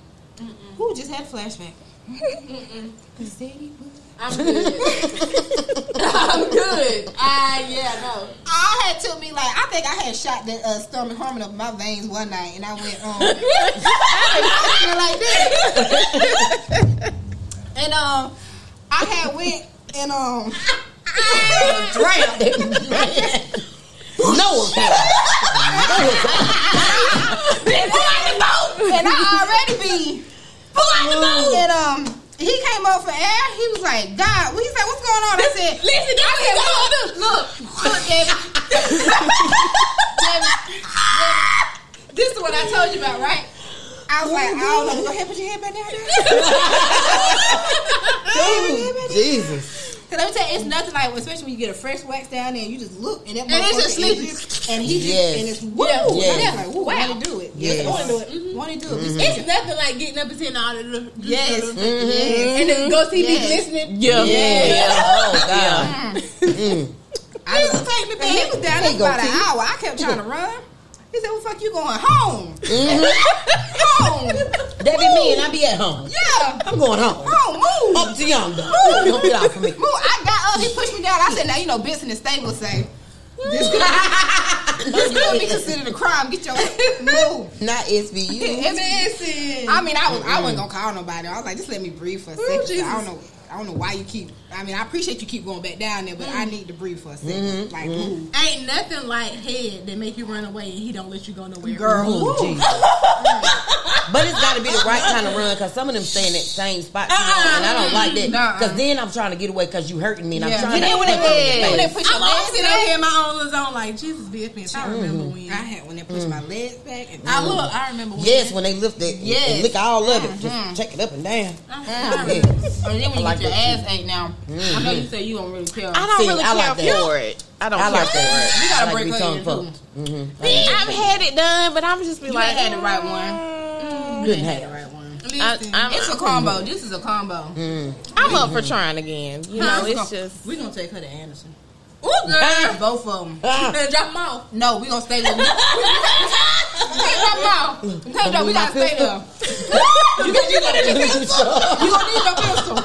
Who just had a flashback? I'm good. I'm good. Ah, yeah, no. I had took me like I think I had shot that uh, Stormy Harmon up my veins one night, and I went um, I like this, and um, I had went and um, drowned. no one can. and I already be pull out the boat. And um, he came up for air. He was like, God, he said, what's going on? I said, Listen, this I is said, what look, look, look, David. David, David, This is what I told you about, right? I was like, I don't know. Go ahead, put your head back down there. Jesus. Cause let me tell you, it's nothing like, especially when you get a fresh wax down there, and you just look, and that And it's just sleepy. and he just, Yes. and it's woo, Yeah. Yes. yeah, like, woo, Wow. want to do it, Yes. want to do it, want to do it, It's nothing like getting up and saying all the yes, Mm-hmm. yes. and then go see Yes. me listening. Yeah, Yeah. Oh God. Mm. I was, take me back. He was down there for about an hour. I kept trying to run. He said, "Well, fuck you going home? Mm-hmm. home? That be me, and I be at home. Yeah, I'm going home. home. Move, Up to yonder. Move, Don't get out for me. move." I got up. He pushed me down. I said, "Now you know, Benson and Stabler say this could, this could be considered a crime. Get your move." Not SVU. It's- I mean, I was I wasn't gonna call nobody. I was like, just let me breathe for a second. I don't know. I don't know why you keep. I mean, I appreciate you keep going back down there, but I mm-hmm. need to breathe for a 2nd mm-hmm. Like, mm-hmm. move. Ain't nothing like head that make you run away and he don't let you go nowhere. girl, Ooh, move. Jesus. But it's got to be the right kind of run because some of them stay in that same spot too long, and I don't like that. Uh-uh. Because then I'm trying to get away because you hurting me, and Yeah. I'm trying And then to when they punch you in put- when they push your I'm all legs sitting out here in my own zone like Jesus, bitch. I mm-hmm. remember when. I had when they pushed my mm-hmm. legs back. And I look. I remember when. Yes, when they lift it, Yes. and lick all of it, just mm-hmm. check it up and down. Uh-huh. And oh, then when you I like get your ass ate now, I know you say you don't really care. I don't See, really I like care for it. I don't I care like for that. You gotta I like break to be her tongue in. Mm-hmm. it. I've had it done, but I'm just be You like, ain't had the right mm, one. Mm, Couldn't have the right one. I, I'm, It's a combo. This is a combo. I'm up for trying again. You know, it's just we're gonna take her to Anderson. Ooh, girl. Both of them. Ah, Better drop them off. No, we gonna stay with. we can't drop them off. We can't drop. We gotta stay there. You gonna need your pistol. You gonna need your pistol.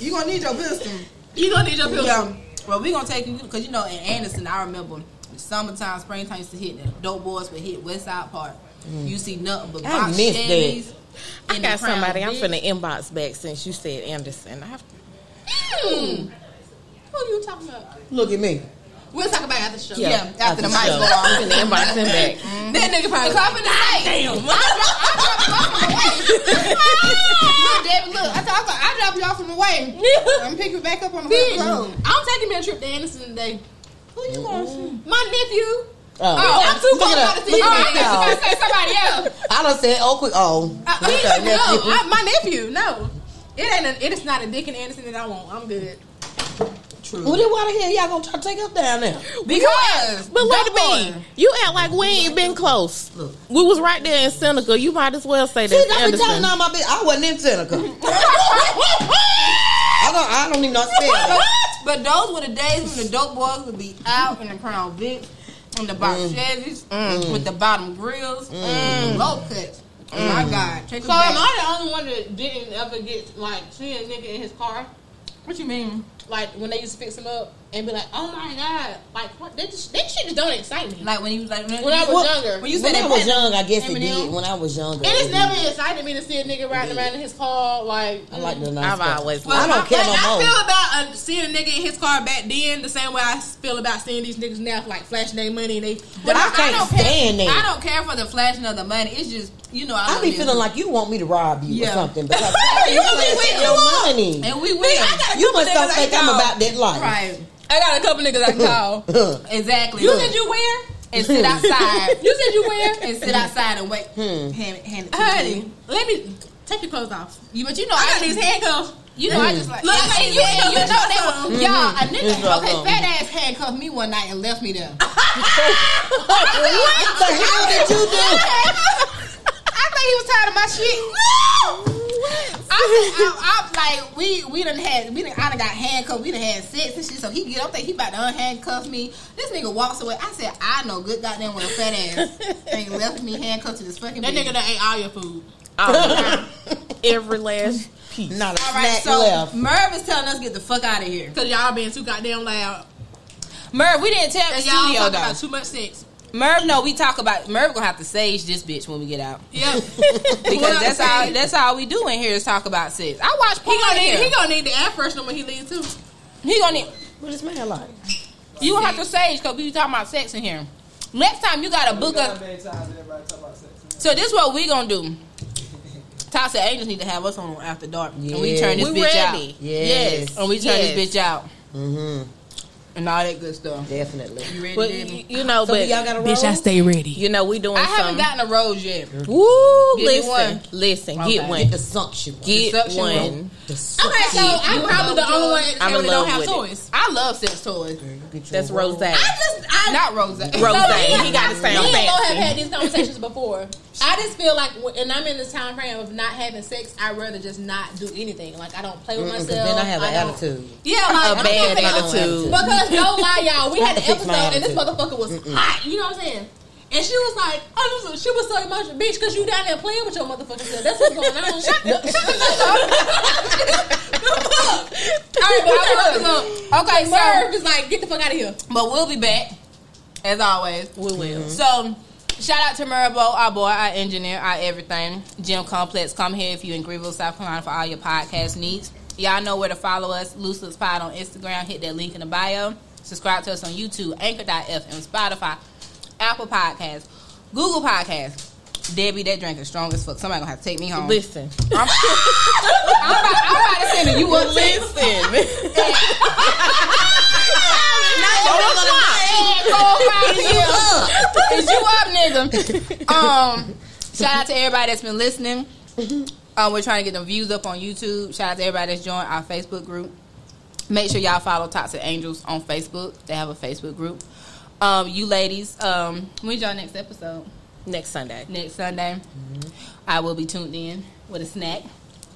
You gonna need your pistol. You gonna need your pills. Yeah. Well, we gonna take you because you know in Anderson, I remember summertime, springtime used to hit the dope boys would hit West Side Park. You see nothing but. I box missed Chevys. I in the got Crown somebody I'm Vic. finna inbox back since you said Anderson. I have Mm. Who you talking about? Look at me. We'll talk about it after the show. Yeah, after, after the the mics show. go off. I'm finna inbox him back. That nigga probably. Because I'm finna say, Damn. look, David, look, I, thought, I drop you off from the way. I'm picking you back up on the Bitch, road. I'm taking me a trip to Anderson today. Who you going to see? My nephew. Oh, Oh, I'm too close at to see you. I her. thought you say somebody else. I done said, oh, quick. Oh, Uh, no, nephew. I, my nephew. No, it ain't. A, it is not a Dick and Anderson that I want. I'm good. True. Well, then why the hell y'all gonna try to take us down there? Because, But wait a minute, you act like we ain't been close. Look. We was right there in Seneca. You might as well say See, that I be telling all my bitch, I wasn't in Seneca. I don't, I don't even know spell. But those were the days when the dope boys would be out in the Crown Vic. On the bottom mm. Chevys mm. with the bottom grills, mm. mm. low cuts. Oh my God, take So am. I the only one that didn't ever get like see a nigga in his car? What you mean? Like when they used to fix him up and be like, "Oh my god!" Like what? That, just, that shit just don't excite me. Like when you was like when, When I was you- younger. When you said When I was young, I guess it did. When I was younger, and it it's did. never excited me to see a nigga riding around in his car. Like I like the nice I've stuff. always I don't care no I more. feel about uh, seeing a nigga in his car back then the same way I feel about seeing these niggas now, like flashing their money and they. But I can't don't stand care. that. I don't care for the flashing of the money. It's just you know I, I love be you. feeling like you want me to rob you Yeah. or something because You you gonna be with your money. and we will. You must don't think I'm about that life. right. I got a couple niggas I can call. Exactly. you said you wear and sit outside. You said you wear and sit outside and wait. Hmm. Hand, hand it to Honey, me. let me take your clothes off. You, but you know I I, got these handcuffs. You know I just like Look, and, I and you, you you know the they dress were, y'all a nigga It's okay fat ass handcuffed me one night and left me there. What the hell did you do? I think he was tired of my shit. I, I, I, like we we done had we done I done got handcuffed. We done had sex and shit. So he get up there. He about to unhandcuff me. This nigga walks away. I said I know good goddamn when a fat ass ain't left me handcuffed to this fucking That bed. nigga that ate all your food. Oh, every last piece. Not a All right, snack so left. Merv is telling us to get the fuck out of here. Cause y'all being too goddamn loud. Merv, we didn't tell the y'all studio talking though. about too much sex. Merv, no, we talk about Merv gonna have to sage this bitch when we get out Yep. because that's all that's all we do in here is talk about sex. I watch He porn gonna need here. he gonna need the air freshener when he leaves too. He gonna need. What is man like? You gonna have to sage because we be talking about sex in here. Next time you gotta book How a. many talk about sex? So this what we gonna do. Toxic Angels need to have us on after dark, and we turn this We bitch ready. out. Yes. and we turn Yes. this bitch out Mm-hmm. And all that good stuff. Definitely. You ready, But you, you know, So but y'all got a roll? stay ready. you know, we doing I haven't some. gotten a rose yet. Woo! Give me Listen, one. listen, Okay. get one, Get the suction one. get suction one. roll. The suction. Okay, so I'm probably the only one that I'm in really don't love have with it. toys. I love sex toys, That's a rose. I just I not rose. Rose. So, He got to Me sound and Lo have had these conversations before. I just feel like, when- and I'm in this time frame of not having sex. I'd rather just not do anything. Like I don't play with Mm-mm, 'cause myself. then I have an don't- attitude. Yeah, like A I bad can't attitude. Because no lie, y'all, we had the I fix my episode and this motherfucker was hot. You know what I'm saying? And she was like, oh, she was so emotional, bitch, because you down there playing with your motherfucker self. That's what's going on. Shut the fuck. All right, but I Okay, so Merv is like, get the fuck out of here. but we'll be back as always. We will. Mm-hmm. So, shout out to Merbo, our boy, our engineer, our everything. Gym Complex, come here if you're in Greenville, South Carolina for all your podcast needs. Y'all know where to follow us. Loose Lips Pod on Instagram. Hit that link in the bio. Subscribe to us on YouTube, Anchor.fm, and Spotify, Apple Podcasts, Google Podcasts. Debbie, that drink is strong as fuck. Somebody gonna have to take me home. Listen, I'm, I'm, about, I'm about to send. You up listen. Is you up, nigga? Um, shout out to everybody that's been listening. Um, we're trying to get the views up on YouTube. Shout out to everybody that's joined our Facebook group. Make sure y'all follow Toxic Angels on Facebook. They have a Facebook group. Um, you ladies, um, when's y'all next episode? Next Sunday. Next Sunday. I will be tuned in with a snack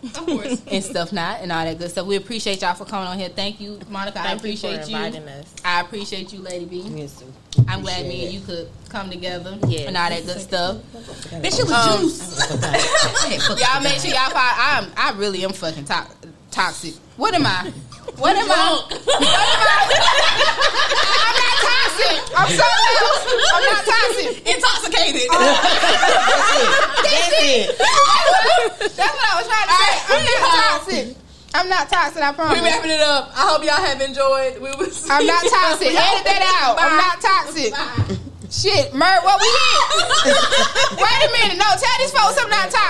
Of course. and stuff not and all that good stuff. We appreciate y'all for coming on here. Thank you, Monica. I Thank you for appreciate you. inviting us. I appreciate you, Lady B. Yes, sir. I'm glad me Appreciate and you could come together Yes. and all that good stuff. Bitch, it was Um, juice. Y'all make sure y'all follow. I'm I really am fucking to- toxic. What am I? What am I? What am I? I'm not toxic. I'm something else. I'm not toxic. Intoxicated. That's it. That's what I was trying to say. I'm not toxic. I'm not toxic. I promise. we promise. wrapping it up. I hope y'all have enjoyed. We was I'm not toxic. Edit that out. I'm not toxic. Shit, Mer, what we hit? Wait a minute. No, tell these folks I'm not toxic.